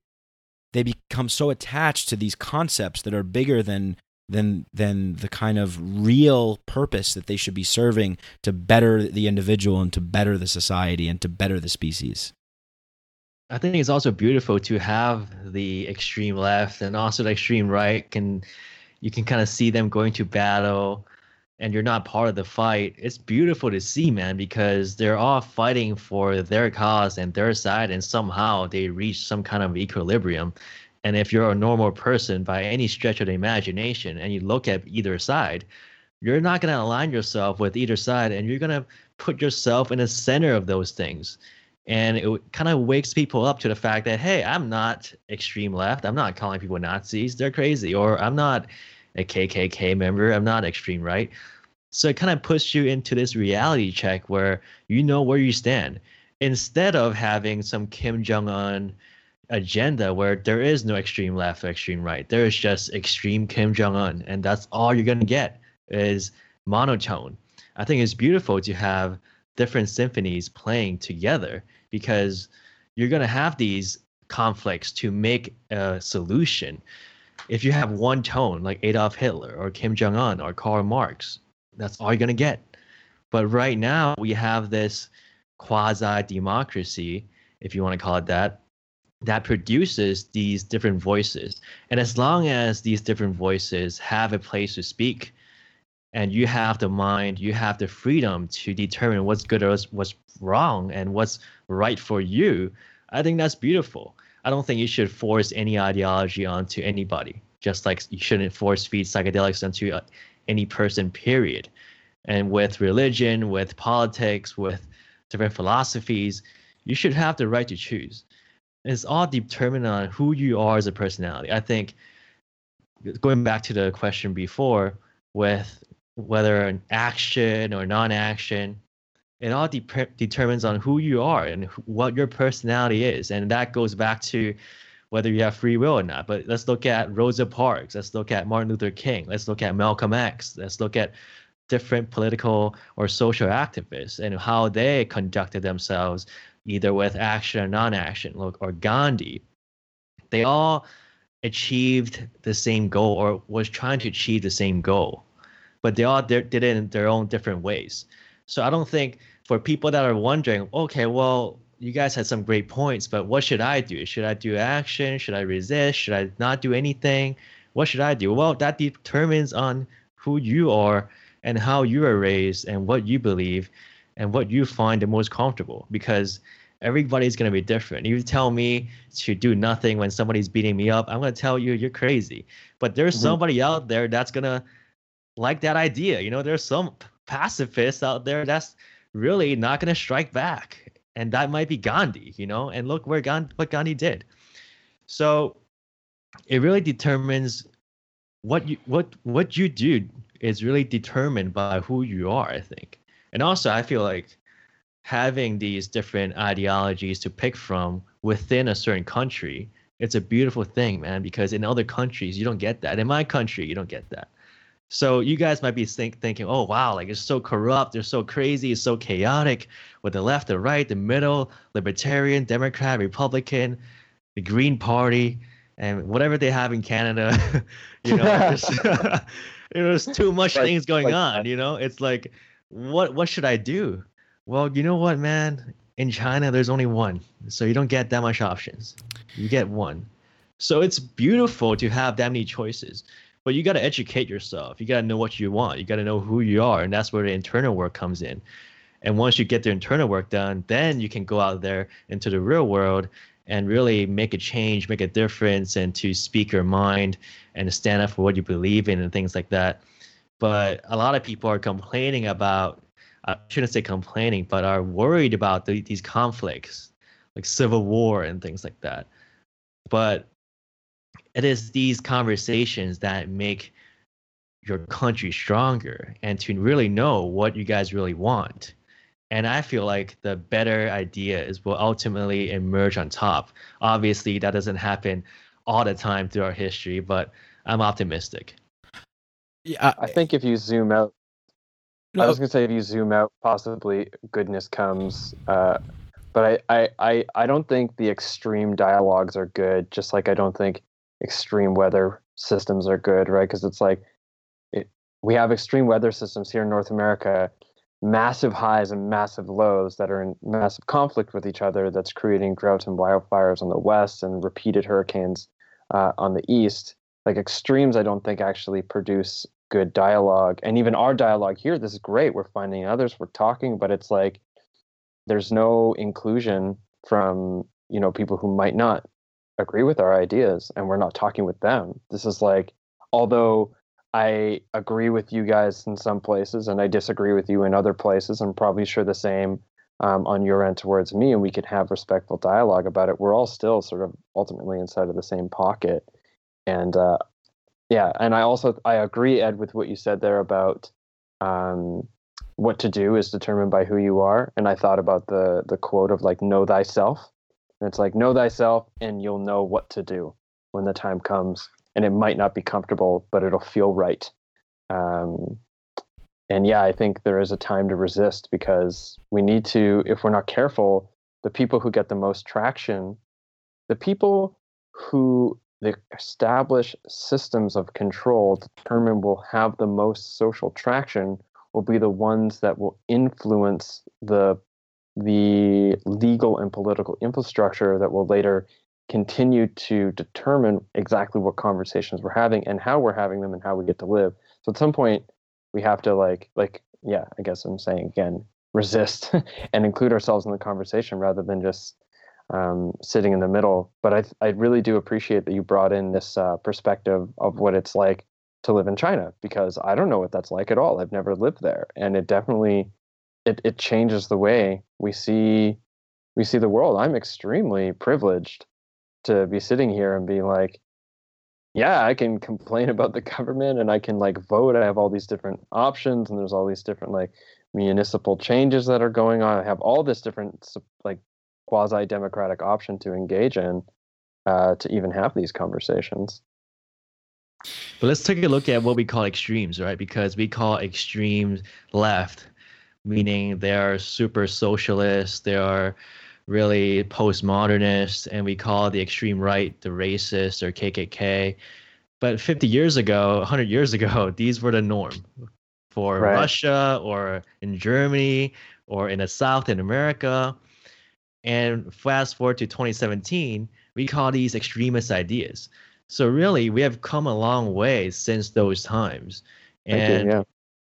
They become so attached to these concepts that are bigger than than than the kind of real purpose that they should be serving to better the individual and to better the society and to better the species. I think it's also beautiful to have the extreme left and also the extreme right can you can kind of see them going to battle and you're not part of the fight. It's beautiful to see, man, because they're all fighting for their cause and their side and somehow they reach some kind of equilibrium. And if you're a normal person by any stretch of the imagination and you look at either side, you're not going to align yourself with either side and you're going to put yourself in the center of those things. And it kind of wakes people up to the fact that, hey, I'm not extreme left. I'm not calling people Nazis. They're crazy. Or I'm not a KKK member. I'm not extreme right. So it kind of puts you into this reality check where you know where you stand. Instead of having some Kim Jong un agenda where there is no extreme left or extreme right. There is just extreme Kim Jong Un, and that's all you're gonna get is monotone. I think it's beautiful to have different symphonies playing together because you're gonna have these conflicts to make a solution. If you have one tone like Adolf Hitler or Kim Jong Un or Karl Marx, that's all you're gonna get. But right now we have this quasi democracy, if you want to call it that, that produces these different voices. And as long as these different voices have a place to speak, and you have the mind, you have the freedom to determine what's good or what's wrong and what's right for you, I think that's beautiful. I don't think you should force any ideology onto anybody, just like you shouldn't force feed psychedelics onto uh, any person, period. And with religion, with politics, with different philosophies, you should have the right to choose. It's all determined on who you are as a personality. I think going back to the question before with whether an action or non-action. It all de- determines on who you are and what your personality is. And that goes back to whether you have free will or not. But let's look at rosa parks. Let's look at martin luther king. Let's look at malcolm x. Let's look at different political or social activists and how they conducted themselves either with action or non-action. Look or gandhi. They all achieved the same goal or was trying to achieve the same goal but they all did it in their own different ways so i don't think for people that are wondering okay well you guys had some great points but what should i do should i do action should i resist should i not do anything what should i do well that determines on who you are and how you are raised and what you believe and what you find the most comfortable because everybody's going to be different. You tell me to do nothing when somebody's beating me up, I'm going to tell you you're crazy. But there's mm-hmm. somebody out there that's going to like that idea. You know, there's some pacifists out there that's really not going to strike back. And that might be Gandhi, you know, and look where Gandhi, what Gandhi did. So it really determines what you what what you do is really determined by who you are, I think. And also I feel like having these different ideologies to pick from within a certain country, it's a beautiful thing, man, because in other countries, you don't get that. In my country, you don't get that. So you guys might be think, thinking, oh, wow, like it's so corrupt, they're so crazy, it's so chaotic with the left, the right, the middle, libertarian, Democrat, Republican, the Green Party, and whatever they have in Canada. *laughs* you know, there's, you know, there's too much like, things going like on. You know, it's like, what what should I do? Well, you know what, man? In China, there's only one, so you don't get that much options. You get one. So it's beautiful to have that many choices, but you got to educate yourself. You got to know what you want. You got to know who you are, and that's where the internal work comes in. And once you get the internal work done, then you can go out there into the real world and really make a change, make a difference, and to speak your mind and stand up for what you believe in and things like that. But a lot of people are complaining about I shouldn't say complaining, but are worried about the, these conflicts, like civil war and things like that. But it is these conversations that make your country stronger and to really know what you guys really want. And I feel like the better ideas will ultimately emerge on top. Obviously, that doesn't happen all the time through our history, but I'm optimistic. Yeah, I think if you zoom out no. I was gonna say if you zoom out, possibly goodness comes. Uh, but I, I, I, I don't think the extreme dialogues are good. Just like I don't think extreme weather systems are good, right? Because it's like it, we have extreme weather systems here in North America, massive highs and massive lows that are in massive conflict with each other. That's creating droughts and wildfires on the west and repeated hurricanes uh, on the east. Like extremes, I don't think actually produce good dialogue and even our dialogue here this is great we're finding others we're talking but it's like there's no inclusion from you know people who might not agree with our ideas and we're not talking with them this is like although i agree with you guys in some places and i disagree with you in other places i'm probably sure the same um, on your end towards me and we can have respectful dialogue about it we're all still sort of ultimately inside of the same pocket and uh, yeah, and I also I agree, Ed, with what you said there about um, what to do is determined by who you are. And I thought about the the quote of like know thyself. And it's like know thyself, and you'll know what to do when the time comes. And it might not be comfortable, but it'll feel right. Um, and yeah, I think there is a time to resist because we need to. If we're not careful, the people who get the most traction, the people who the established systems of control determine will have the most social traction will be the ones that will influence the the legal and political infrastructure that will later continue to determine exactly what conversations we're having and how we're having them and how we get to live. So at some point we have to like like yeah, I guess I'm saying again, resist *laughs* and include ourselves in the conversation rather than just um, sitting in the middle. But I I really do appreciate that you brought in this uh, perspective of what it's like to live in China because I don't know what that's like at all. I've never lived there, and it definitely it it changes the way we see we see the world. I'm extremely privileged to be sitting here and be like, yeah, I can complain *laughs* about the government and I can like vote. I have all these different options and there's all these different like municipal changes that are going on. I have all this different like quasi democratic option to engage in uh, to even have these conversations. But let's take a look at what we call extremes, right? Because we call extremes left, meaning they are super socialist, they are really postmodernist, and we call the extreme right the racist or KKK. But 50 years ago, 100 years ago, *laughs* these were the norm for right. Russia or in Germany or in the South in America. And fast forward to 2017, we call these extremist ideas. So really, we have come a long way since those times. And you, yeah.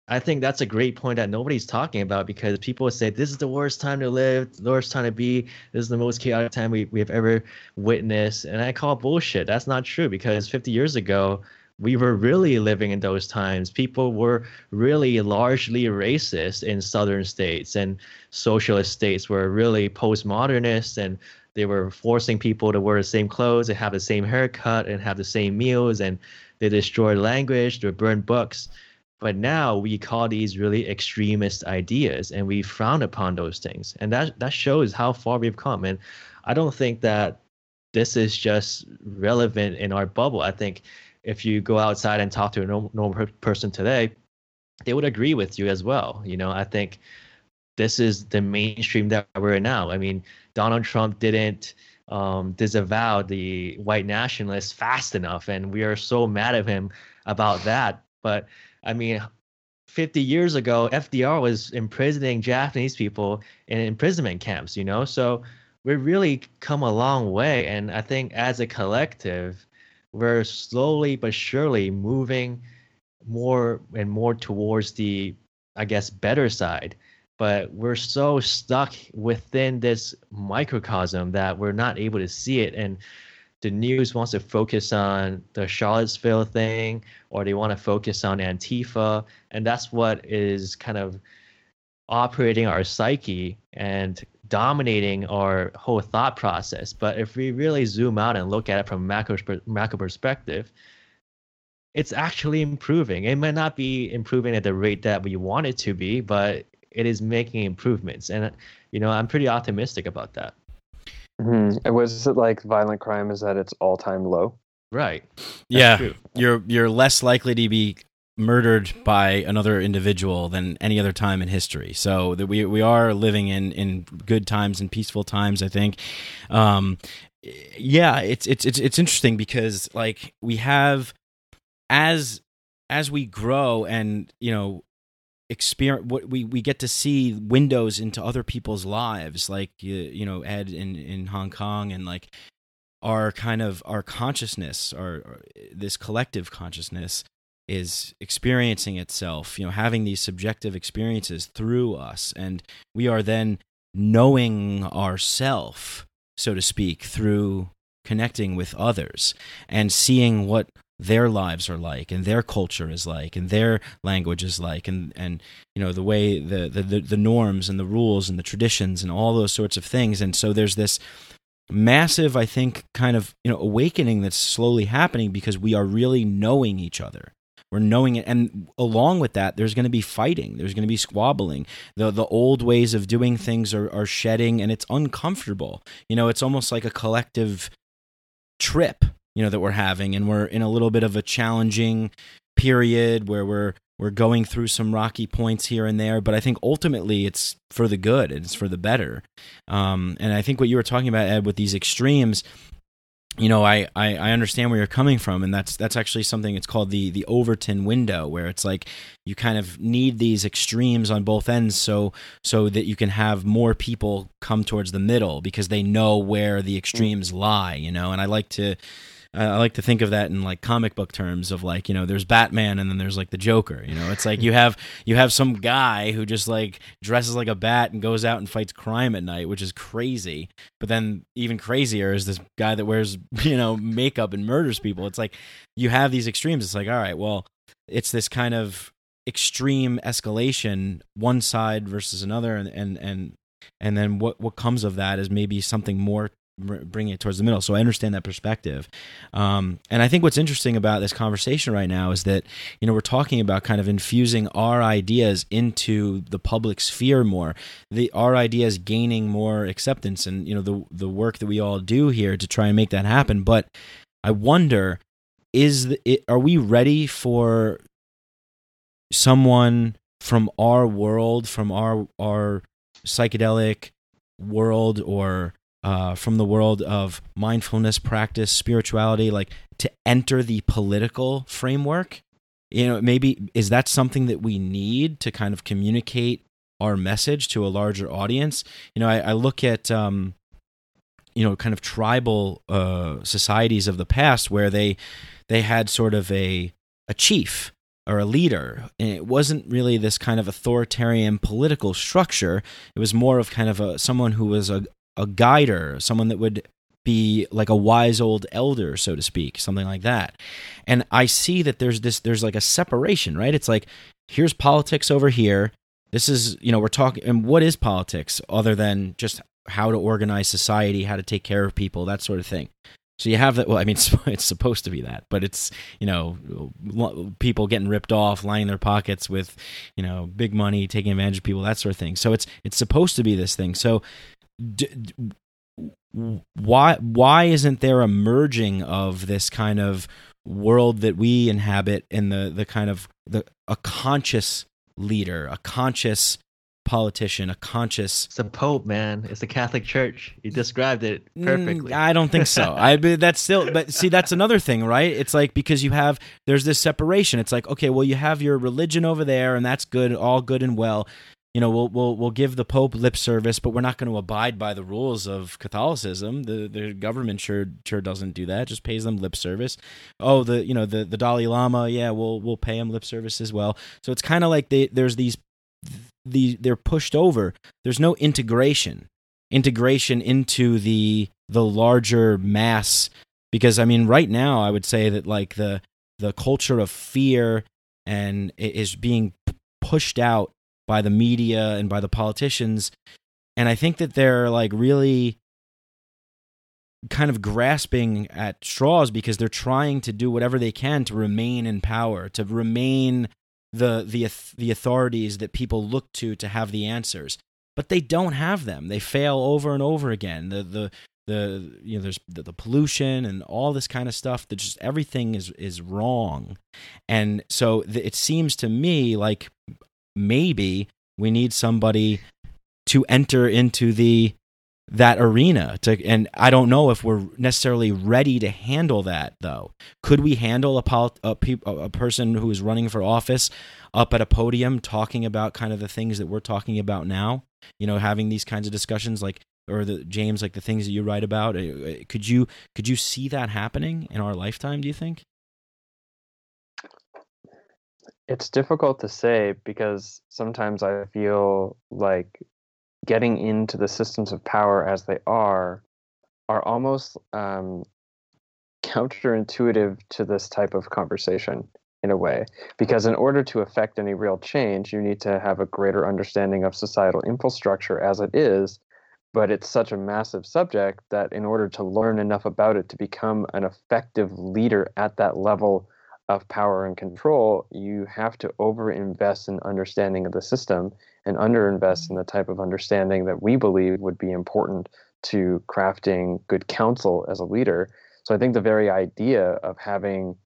I think that's a great point that nobody's talking about because people say this is the worst time to live, the worst time to be, this is the most chaotic time we, we have ever witnessed. And I call bullshit. That's not true because 50 years ago, we were really living in those times. People were really largely racist in southern states, and socialist states were really postmodernist and they were forcing people to wear the same clothes and have the same haircut and have the same meals and they destroyed language they burned books but now we call these really extremist ideas and we frown upon those things and that that shows how far we've come and i don't think that this is just relevant in our bubble i think if you go outside and talk to a normal, normal person today they would agree with you as well you know i think this is the mainstream that we're in now. I mean, Donald Trump didn't um, disavow the white nationalists fast enough, and we are so mad at him about that. But I mean, 50 years ago, FDR was imprisoning Japanese people in imprisonment camps, you know? So we've really come a long way. And I think as a collective, we're slowly but surely moving more and more towards the, I guess, better side but we're so stuck within this microcosm that we're not able to see it and the news wants to focus on the charlottesville thing or they want to focus on antifa and that's what is kind of operating our psyche and dominating our whole thought process but if we really zoom out and look at it from a macro, macro perspective it's actually improving. It might not be improving at the rate that we want it to be, but it is making improvements, and you know I'm pretty optimistic about that. Mm-hmm. Was it like violent crime is at its all time low? Right. That's yeah, true. you're you're less likely to be murdered by another individual than any other time in history. So that we we are living in in good times and peaceful times. I think. Um, yeah, it's it's it's it's interesting because like we have as as we grow and you know experience what we we get to see windows into other people's lives like you, you know ed in in hong kong and like our kind of our consciousness our this collective consciousness is experiencing itself you know having these subjective experiences through us. And we are then knowing ourself so to speak through connecting with others and seeing what their lives are like and their culture is like and their language is like and and you know the way the the the norms and the rules and the traditions and all those sorts of things. And so there's this massive i think kind of you know awakening that's slowly happening because we are really knowing each other. We're knowing it. And along with that there's going to be fighting. There's going to be squabbling. The the old ways of doing things are, are shedding and it's uncomfortable. You know it's almost like a collective trip you know that we're having. And we're in a little bit of a challenging period where we're we're going through some rocky points here and there. But i think ultimately it's for the good. It's for the better. Um, and i think what you were talking about ed with these extremes you know I, I, I understand where you're coming from. And that's that's actually something it's called the the overton window where it's like you kind of need these extremes on both ends so so that you can have more people come towards the middle because they know where the extremes lie you know? And i like to I like to think of that in like comic book terms of like you know there's Batman and then there's like the Joker. You know, it's like you have you have some guy who just like dresses like a bat and goes out and fights crime at night, which is crazy. But then even crazier is this guy that wears *laughs* you know makeup and murders people. It's like you have these extremes. It's like all right, well, it's this kind of extreme escalation, one side versus another, and and and and then what what comes of that is maybe something more bringing it towards the middle. So i understand that perspective. Um, and i think what's interesting about this conversation right now is that you know we're talking about kind of infusing our ideas into the public sphere more the our ideas gaining more acceptance and you know the the work that we all do here to try and make that happen. But i wonder is the, it, are we ready for someone from our world from our our psychedelic world or uh, from the world of mindfulness practice, spirituality, like to enter the political framework? You know, maybe is that something that we need to kind of communicate our message to a larger audience? You know, I, I look at, um, you know, kind of tribal uh, societies of the past where they they had sort of a a chief or a leader. And it wasn't really this kind of authoritarian political structure. It was more of kind of a someone who was a, a guider, someone that would be like a wise old elder, so to speak, something like that. And I see that there's this there's like a separation, right? It's like here's politics over here. This is, you know, we're talking and what is politics other than just how to organize society, how to take care of people, that sort of thing. So you have that. Well, I mean, *laughs* it's, supposed to be that, but it's you know people getting ripped off, lining their pockets with you know big money, taking advantage of people, that sort of thing. So it's it's supposed to be this thing. So d- d- why why isn't there a merging of this kind of world that we inhabit in the the kind of the a conscious leader, a conscious politician, a conscious. It's the Pope, man. It's the Catholic Church. You described it perfectly. Mm, I don't think so. I but that's still, but see, that's another thing, right? It's like because you have there's this separation. It's like okay, well, you have your religion over there, and that's good, all good and well. You know, we'll we'll we'll give the Pope lip service, but we're not going to abide by the rules of Catholicism. The the government sure sure doesn't do that; just pays them lip service. Oh, the you know the the Dalai Lama, yeah, we'll we'll pay him lip service as well. So it's kind of like they there's these the they're pushed over. There's no integration, integration into the the larger mass. Because I mean, right now, I would say that like the the culture of fear and is being pushed out by the media and by the politicians, and I think that they're like really kind of grasping at straws because they're trying to do whatever they can to remain in power, to remain the the the authorities that people look to to have the answers. But they don't have them. They fail over and over again. The the the you know there's the, the pollution and all this kind of stuff that just everything is is wrong. And so it seems to me like maybe we need somebody to enter into the that arena to and I don't know if we're necessarily ready to handle that though. Could we handle a pol- a, pe- a person who is running for office up at a podium talking about kind of the things that we're talking about now? You know, having these kinds of discussions like or the James like the things that you write about. Uh, could you could you see that happening in our lifetime, do you think? It's difficult to say because sometimes I feel like getting into the systems of power as they are are almost um, counterintuitive to this type of conversation in a way. Because in order to affect any real change you need to have a greater understanding of societal infrastructure as it is but it's such a massive subject that in order to learn enough about it to become an effective leader at that level of power and control, you have to overinvest in understanding of the system and underinvest in the type of understanding that we believe would be important to crafting good counsel as a leader. So I think the very idea of having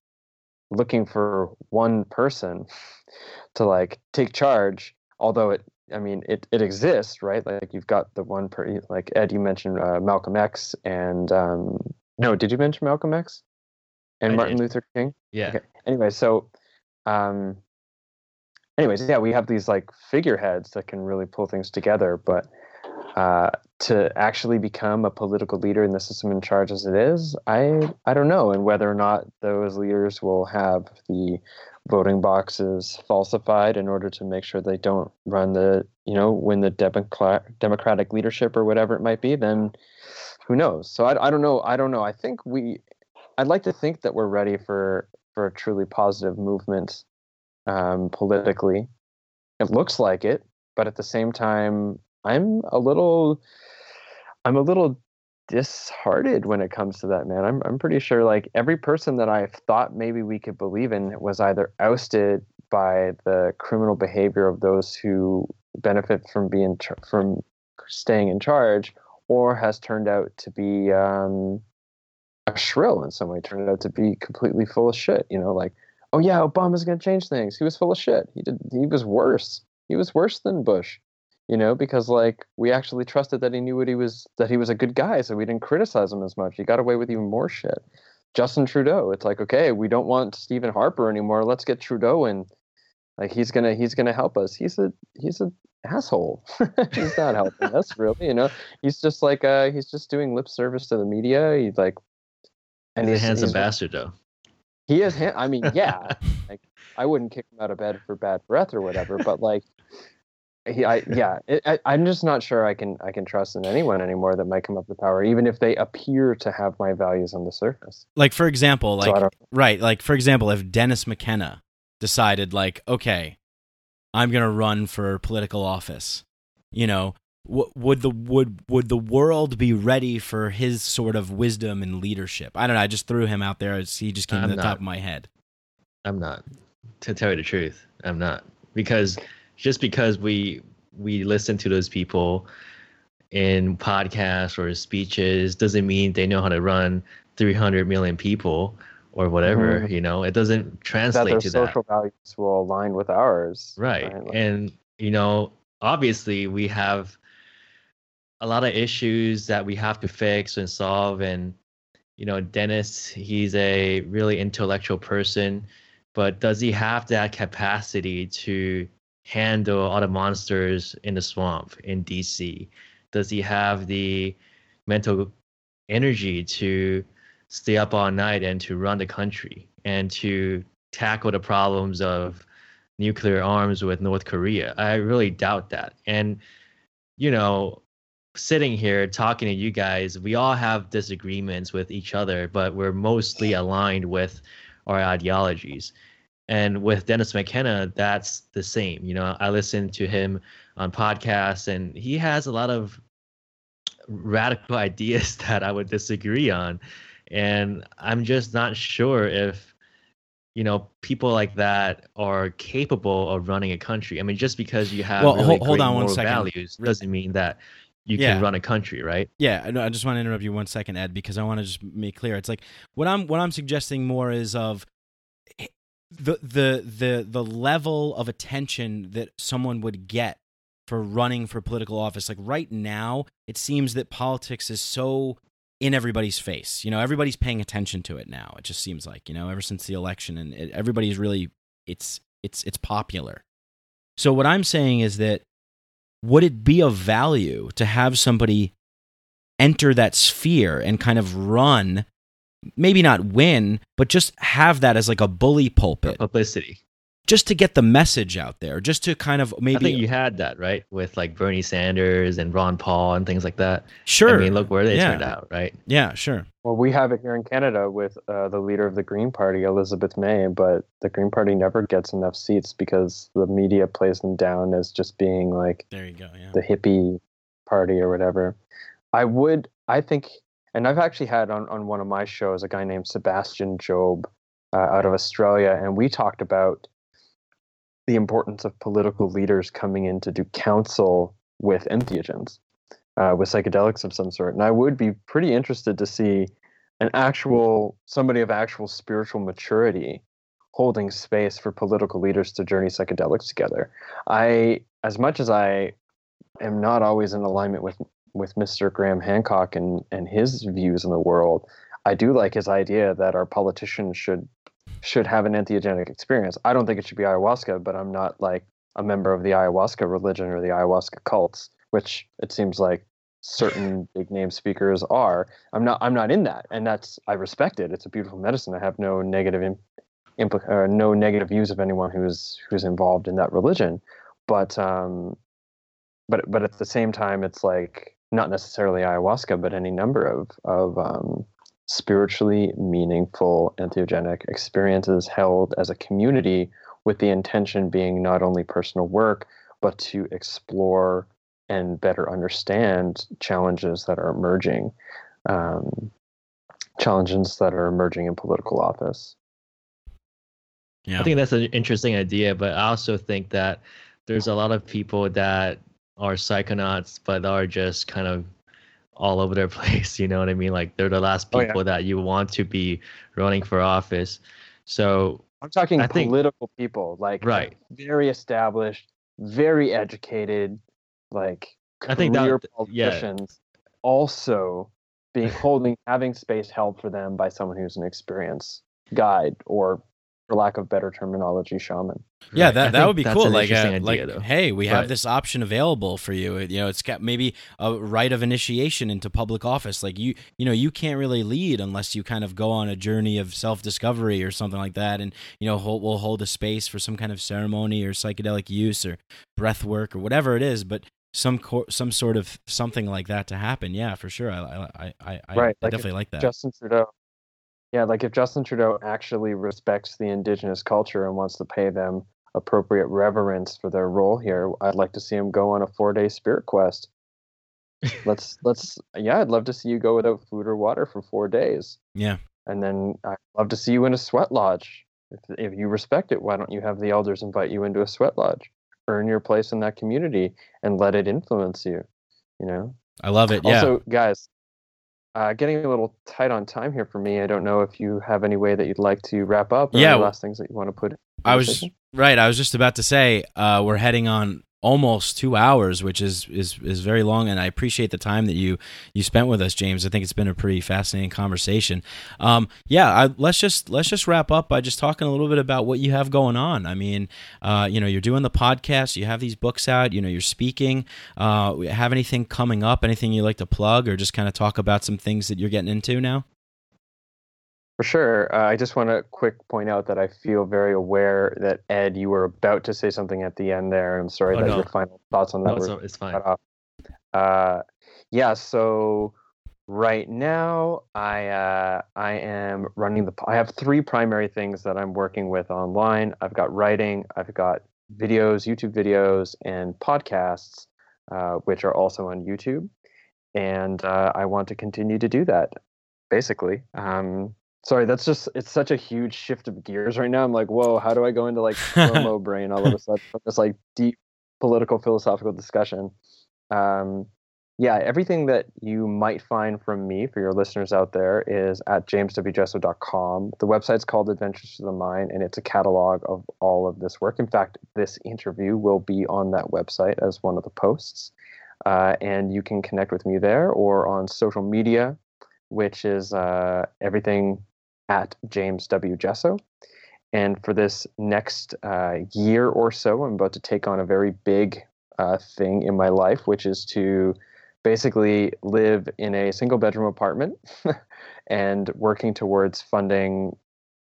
looking for one person *laughs* to like take charge, although it I mean it it exists, right? Like you've got the one per like Ed, you mentioned uh, Malcolm X and um, no, did you mention Malcolm X and I Martin did. Luther King? yeah. Okay. Anyway, so um anyways, yeah, we have these like figureheads that can really pull things together, but uh, to actually become a political leader in the system in charge as it is, I I don't know, and whether or not those leaders will have the voting boxes falsified in order to make sure they don't run the you know win the democratic democratic leadership or whatever it might be, then who knows? So I, I don't know. I don't know. I think we. I'd like to think that we're ready for for a truly positive movement um, politically. It looks like it, but at the same time, I'm a little I'm a little disheartened when it comes to that, man. I'm I'm pretty sure like every person that I thought maybe we could believe in was either ousted by the criminal behavior of those who benefit from being from staying in charge, or has turned out to be um, shrill in some way. Turned out to be completely full of shit. You know, like oh yeah, Obama's gonna change things. He was full of shit. He did. He was worse. He was worse than Bush you know, because like we actually trusted that he knew what he was that he was a good guy, so we didn't criticize him as much. He got away with even more shit. Justin Trudeau, it's like, okay, we don't want Stephen Harper anymore. Let's get Trudeau in. Like he's gonna he's gonna help us. He's a he's a asshole. *laughs* he's not helping us really, you know. He's just like uh he's just doing lip service to the media. He's like and he's, he's a handsome he's, bastard though. He is I mean, yeah. *laughs* like I wouldn't kick him out of bed for bad breath or whatever, but like he, I, yeah, it, I, I'm just not sure I can I can trust in anyone anymore that might come up with power, even if they appear to have my values on the surface. Like for example, like so right, like for example, if Dennis McKenna decided, like, okay, I'm gonna run for political office, you know, w- would the would would the world be ready for his sort of wisdom and leadership? I don't know. I just threw him out there. As he just came I'm to the not. top of my head. I'm not. To tell you the truth, I'm not because just because we we listen to those people in podcasts or speeches doesn't mean they know how to run 300 million people or whatever mm-hmm. you know it doesn't translate that their to social that. values will align with ours right, right? and you know obviously we have a lot of issues that we have to fix and solve and you know dennis he's a really intellectual person but does he have that capacity to handle all the monsters in the swamp in DC? Does he have the mental energy to stay up all night and to run the country and to tackle the problems of nuclear arms with North Korea? I really doubt that. And, you know, sitting here talking to you guys, we all have disagreements with each other, but we're mostly aligned with our ideologies. And with Dennis McKenna, that's the same. You know, I listen to him on podcasts, and he has a lot of radical *laughs* ideas that I would disagree on. And I'm just not sure if, you know, people like that are capable of running a country. I mean, just because you have well, really hold, hold on one second. values doesn't mean that you yeah. can run a country, right? Yeah, I just want to interrupt you one second, Ed, because I want to just make clear. It's like what I'm what I'm suggesting more is of eh, the the the the level of attention that someone would get for running for political office like right now it seems that politics is so in everybody's face you know everybody's paying attention to it now it just seems like you know ever since the election and it, everybody's really it's it's it's popular so what i'm saying is that would it be of value to have somebody enter that sphere and kind of run maybe not win, but just have that as like a bully pulpit. Publicity. Just to get the message out there, just to kind of maybe. I think you had that, right? With like Bernie Sanders and Ron Paul and things like that. Sure. I mean, look where they yeah. turned out, right? Yeah, sure. Well, we have it here in Canada with uh, the leader of the Green Party, Elizabeth May, but the Green Party never gets enough seats because the media plays them down as just being like there you go, yeah. the hippie party or whatever. I would, I think and I've actually had on, on one of my shows a guy named Sebastian Job uh, out of Australia, and we talked about the importance of political leaders coming in to do counsel with entheogens, uh, with psychedelics of some sort. And I would be pretty interested to see an actual somebody of actual spiritual maturity holding space for political leaders to journey psychedelics together. I, as much as I am not always in alignment with with Mr. Graham Hancock and and his views in the world, I do like his idea that our politicians should should have an entheogenic experience. I don't think it should be ayahuasca, but I'm not like a member of the ayahuasca religion or the ayahuasca cults. which it seems like certain *laughs* big name speakers are. I'm not. I'm not in that, and that's I respect it. It's a beautiful medicine. I have no negative in, impl- uh, no negative views of anyone who's who's involved in that religion, but um, but but at the same time, it's like not necessarily ayahuasca, but any number of of um, spiritually meaningful entheogenic experiences held as a community with the intention being not only personal work but to explore and better understand challenges that are emerging um, challenges that are emerging in political office Yeah. I think that's an interesting idea, but I also think that there's a lot of people that are psychonauts, but are just kind of all over their *laughs* place. You know what I mean? Like they're the last Oh, yeah. people that you want to be running for office. So i'm talking I think- political people like Right. very established very educated like I think that- career yeah. politicians also being *laughs* holding having space held for them by someone who's an experienced guide or for lack of better terminology shaman Yeah, that, that would be cool. Like, uh, interesting like, though. hey, we have But- this option available for you. You know, it's got maybe a rite of initiation into public office. Like you, you know, you can't really lead unless you kind of go on a journey of self discovery or something like that. And you know, hold, we'll hold a space for some kind of ceremony or psychedelic use or breath work or whatever it is. But some co- some sort of something like that to happen. Yeah, for sure. I I I, I, Right, I like definitely like that. Justin Trudeau. Yeah, like if Justin Trudeau actually respects the indigenous culture and wants to pay them appropriate reverence for their role here, I'd like to see him go on a four-day spirit quest. *laughs* let's let's yeah, I'd love to see you go without food or water for four days, yeah. and then I'd love to see you in a sweat lodge. If if you respect it, why don't you have the elders invite you into a sweat lodge? Earn your place in that community and let it influence you. You know. I love it. Yeah. Also, guys, uh, getting a little tight on time here for me. I don't know if you have any way that you'd like to wrap up. Or Yeah, any last things that you want to put. in I was right. I was just about to say uh, we're heading on almost two hours, which is is is very long, and I appreciate the time that you you spent with us, James. I think it's been a pretty fascinating conversation. Um, yeah, I, let's just let's just wrap up by just talking a little bit about what you have going on. I mean, uh, you know, you're doing the podcast, you have these books out, you know, you're speaking. Uh, have anything coming up? Anything you like to plug, or just kind of talk about some things that you're getting into now? For sure. Uh, I just want to quick point out that I feel very aware that Ed, you were about to say something at the end there. I'm sorry Oh, that no. your final thoughts on that no, were it's, fine. cut off. Uh, yeah. So right now, I uh, I am running the. I have three primary things that I'm working with online. I've got writing. I've got videos, YouTube videos, and podcasts, uh, which are also on YouTube. And uh, I want to continue to do that. Basically, um, sorry, that's just it's such a huge shift of gears right now. I'm like, whoa, how do I go into like *laughs* slow brain all of a sudden from this like deep political philosophical discussion? Um, yeah, everything that you might find from me for your listeners out there is at jameswjesso.com. The website's called Adventures to the Mind, and it's a catalog of all of this work. In fact, this interview will be on that website as one of the posts. Uh, and you can connect with me there or on social media, which is uh, everything at James W. Jesso. And for this next uh, year or so, I'm about to take on a very big uh, thing in my life, which is to basically live in a single bedroom apartment *laughs* and working towards funding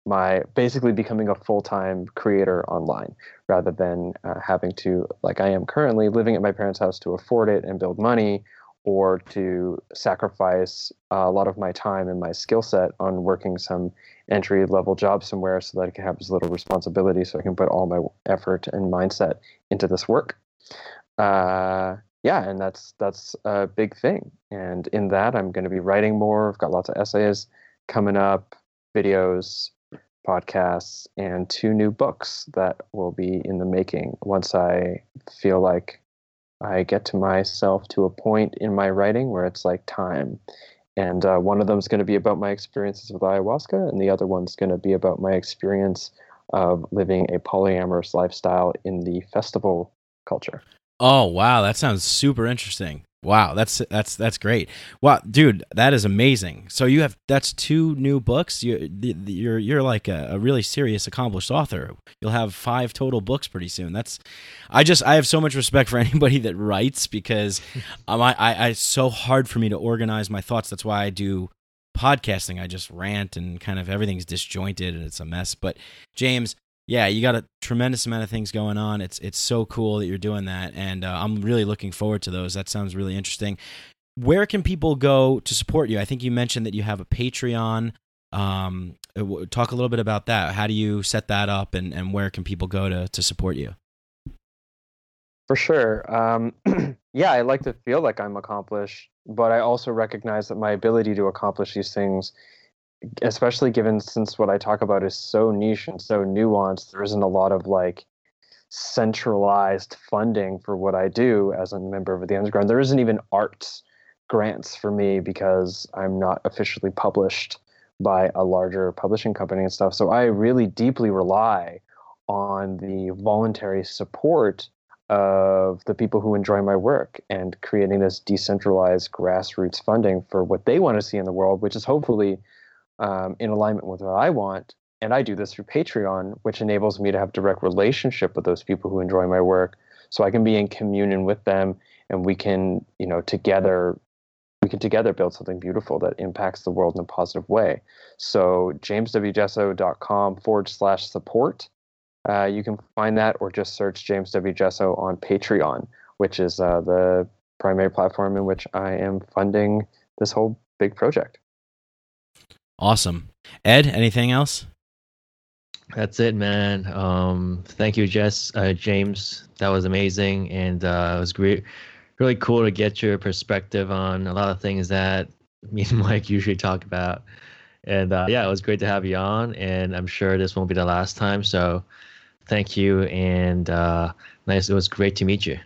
my basically becoming a full-time creator online rather than uh, having to like i am currently living at my parents house to afford it and build money or to sacrifice a lot of my time and my skill set on working some entry level job somewhere so that i can have as little responsibility so i can put all my effort and mindset into this work uh, yeah, and that's that's a big thing. And in that, I'm going to be writing more. I've got lots of essays coming up, videos, podcasts, and two new books that will be in the making once I feel like I get to myself to a point in my writing where it's like time. And uh, one of them is going to be about my experiences with ayahuasca, and the other one's going to be about my experience of living a polyamorous lifestyle in the festival culture. Oh wow, that sounds super interesting. Wow, that's that's that's great. Wow, dude, that is amazing. So you have that's two new books. You you're you're like a, a, really serious, accomplished author. You'll have five total books pretty soon. That's I just I have so much respect for *laughs* anybody that writes because *laughs* um, I, I, I it's so hard for me to organize my thoughts. That's why I do podcasting. I just rant and kind of everything's disjointed and it's a mess. But James, yeah, you got a tremendous amount of things going on. It's it's so cool that you're doing that, and uh, I'm really looking forward to those. That sounds really interesting. Where can people go to support you? I think you mentioned that you have a Patreon. Um, uh, talk a little bit about that. How do you set that up, and, and where can people go to to support you? For sure. Um, *clears throat* yeah, I like to feel like I'm accomplished, but I also recognize that my ability to accomplish these things especially given since what I talk about is so niche and so nuanced, there isn't a lot of like centralized funding for what I do as a member of the underground. There isn't even arts grants for me because I'm not officially published by a larger publishing company and stuff. So I really deeply rely on the voluntary support of the people who enjoy my work and creating this decentralized grassroots funding for what they want to see in the world, which is hopefully um, in alignment with what I want. And I do this through Patreon, which enables me to have direct relationship with those people who enjoy my work, so I can be in communion with them, and we can, you know, together, we can together build something beautiful that impacts the world in a positive way. So jameswjesso.com forward slash support. Uh, you can find that, or just search James W. Jesso on Patreon, which is uh, the primary platform in which I am funding this whole big project. Awesome. Ed, anything else? That's it, man. Um, thank you, Jess, uh, James. That was amazing, and uh, it was great, really cool to get your perspective on a lot of things that *laughs* me and Mike usually talk about. And uh, yeah, it was great to have you on, and I'm sure this won't be the last time. So, thank you, and uh, nice. It was great to meet you.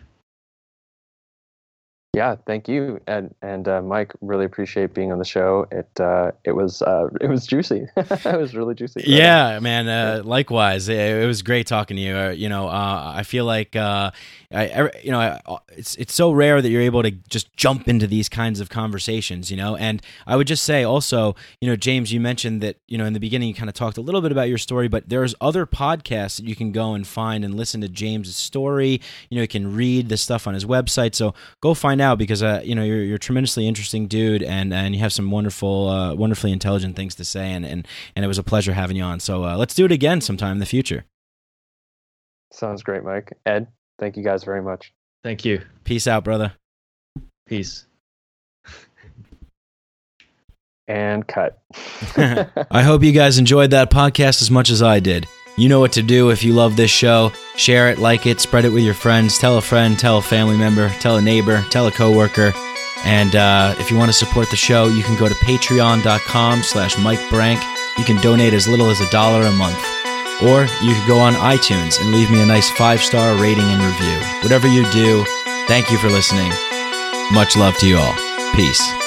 Yeah, thank you, and and uh, Mike. Really appreciate being on the show. It uh, it was uh, it was juicy. *laughs* it was really juicy. Yeah, man. Uh, likewise, it, it, was great talking to you. Uh, you know, uh, I feel like I, you know, it's it's so rare that you're able to just jump into these kinds of conversations, you know. And I would just say also, you know, James, you mentioned that you know in the beginning you kind of talked a little bit about your story, but there's other podcasts that you can go and find and listen to James's story. You know, you can read the stuff on his website. So go find out because uh, you know you're you're a tremendously interesting dude, and and you have some wonderful, uh, wonderfully intelligent things to say, and and and it was a pleasure having you on. So uh, let's do it again sometime in the future. Sounds great, Mike. Ed. Thank you guys very much. Thank you. Peace out, brother. Peace. and cut. *laughs* *laughs* I hope you guys enjoyed that podcast as much as I did. You know what to do if you love this show. Share it, like it, spread it with your friends. Tell a friend, tell a family member, tell a neighbor, tell a coworker. And uh, if you want to support the show, you can go to patreon.com slash Mike Brank. You can donate as little as a dollar a month. Or you could go on iTunes and leave me a nice five star rating and review. Whatever you do, thank you for listening. Much love to you all. Peace.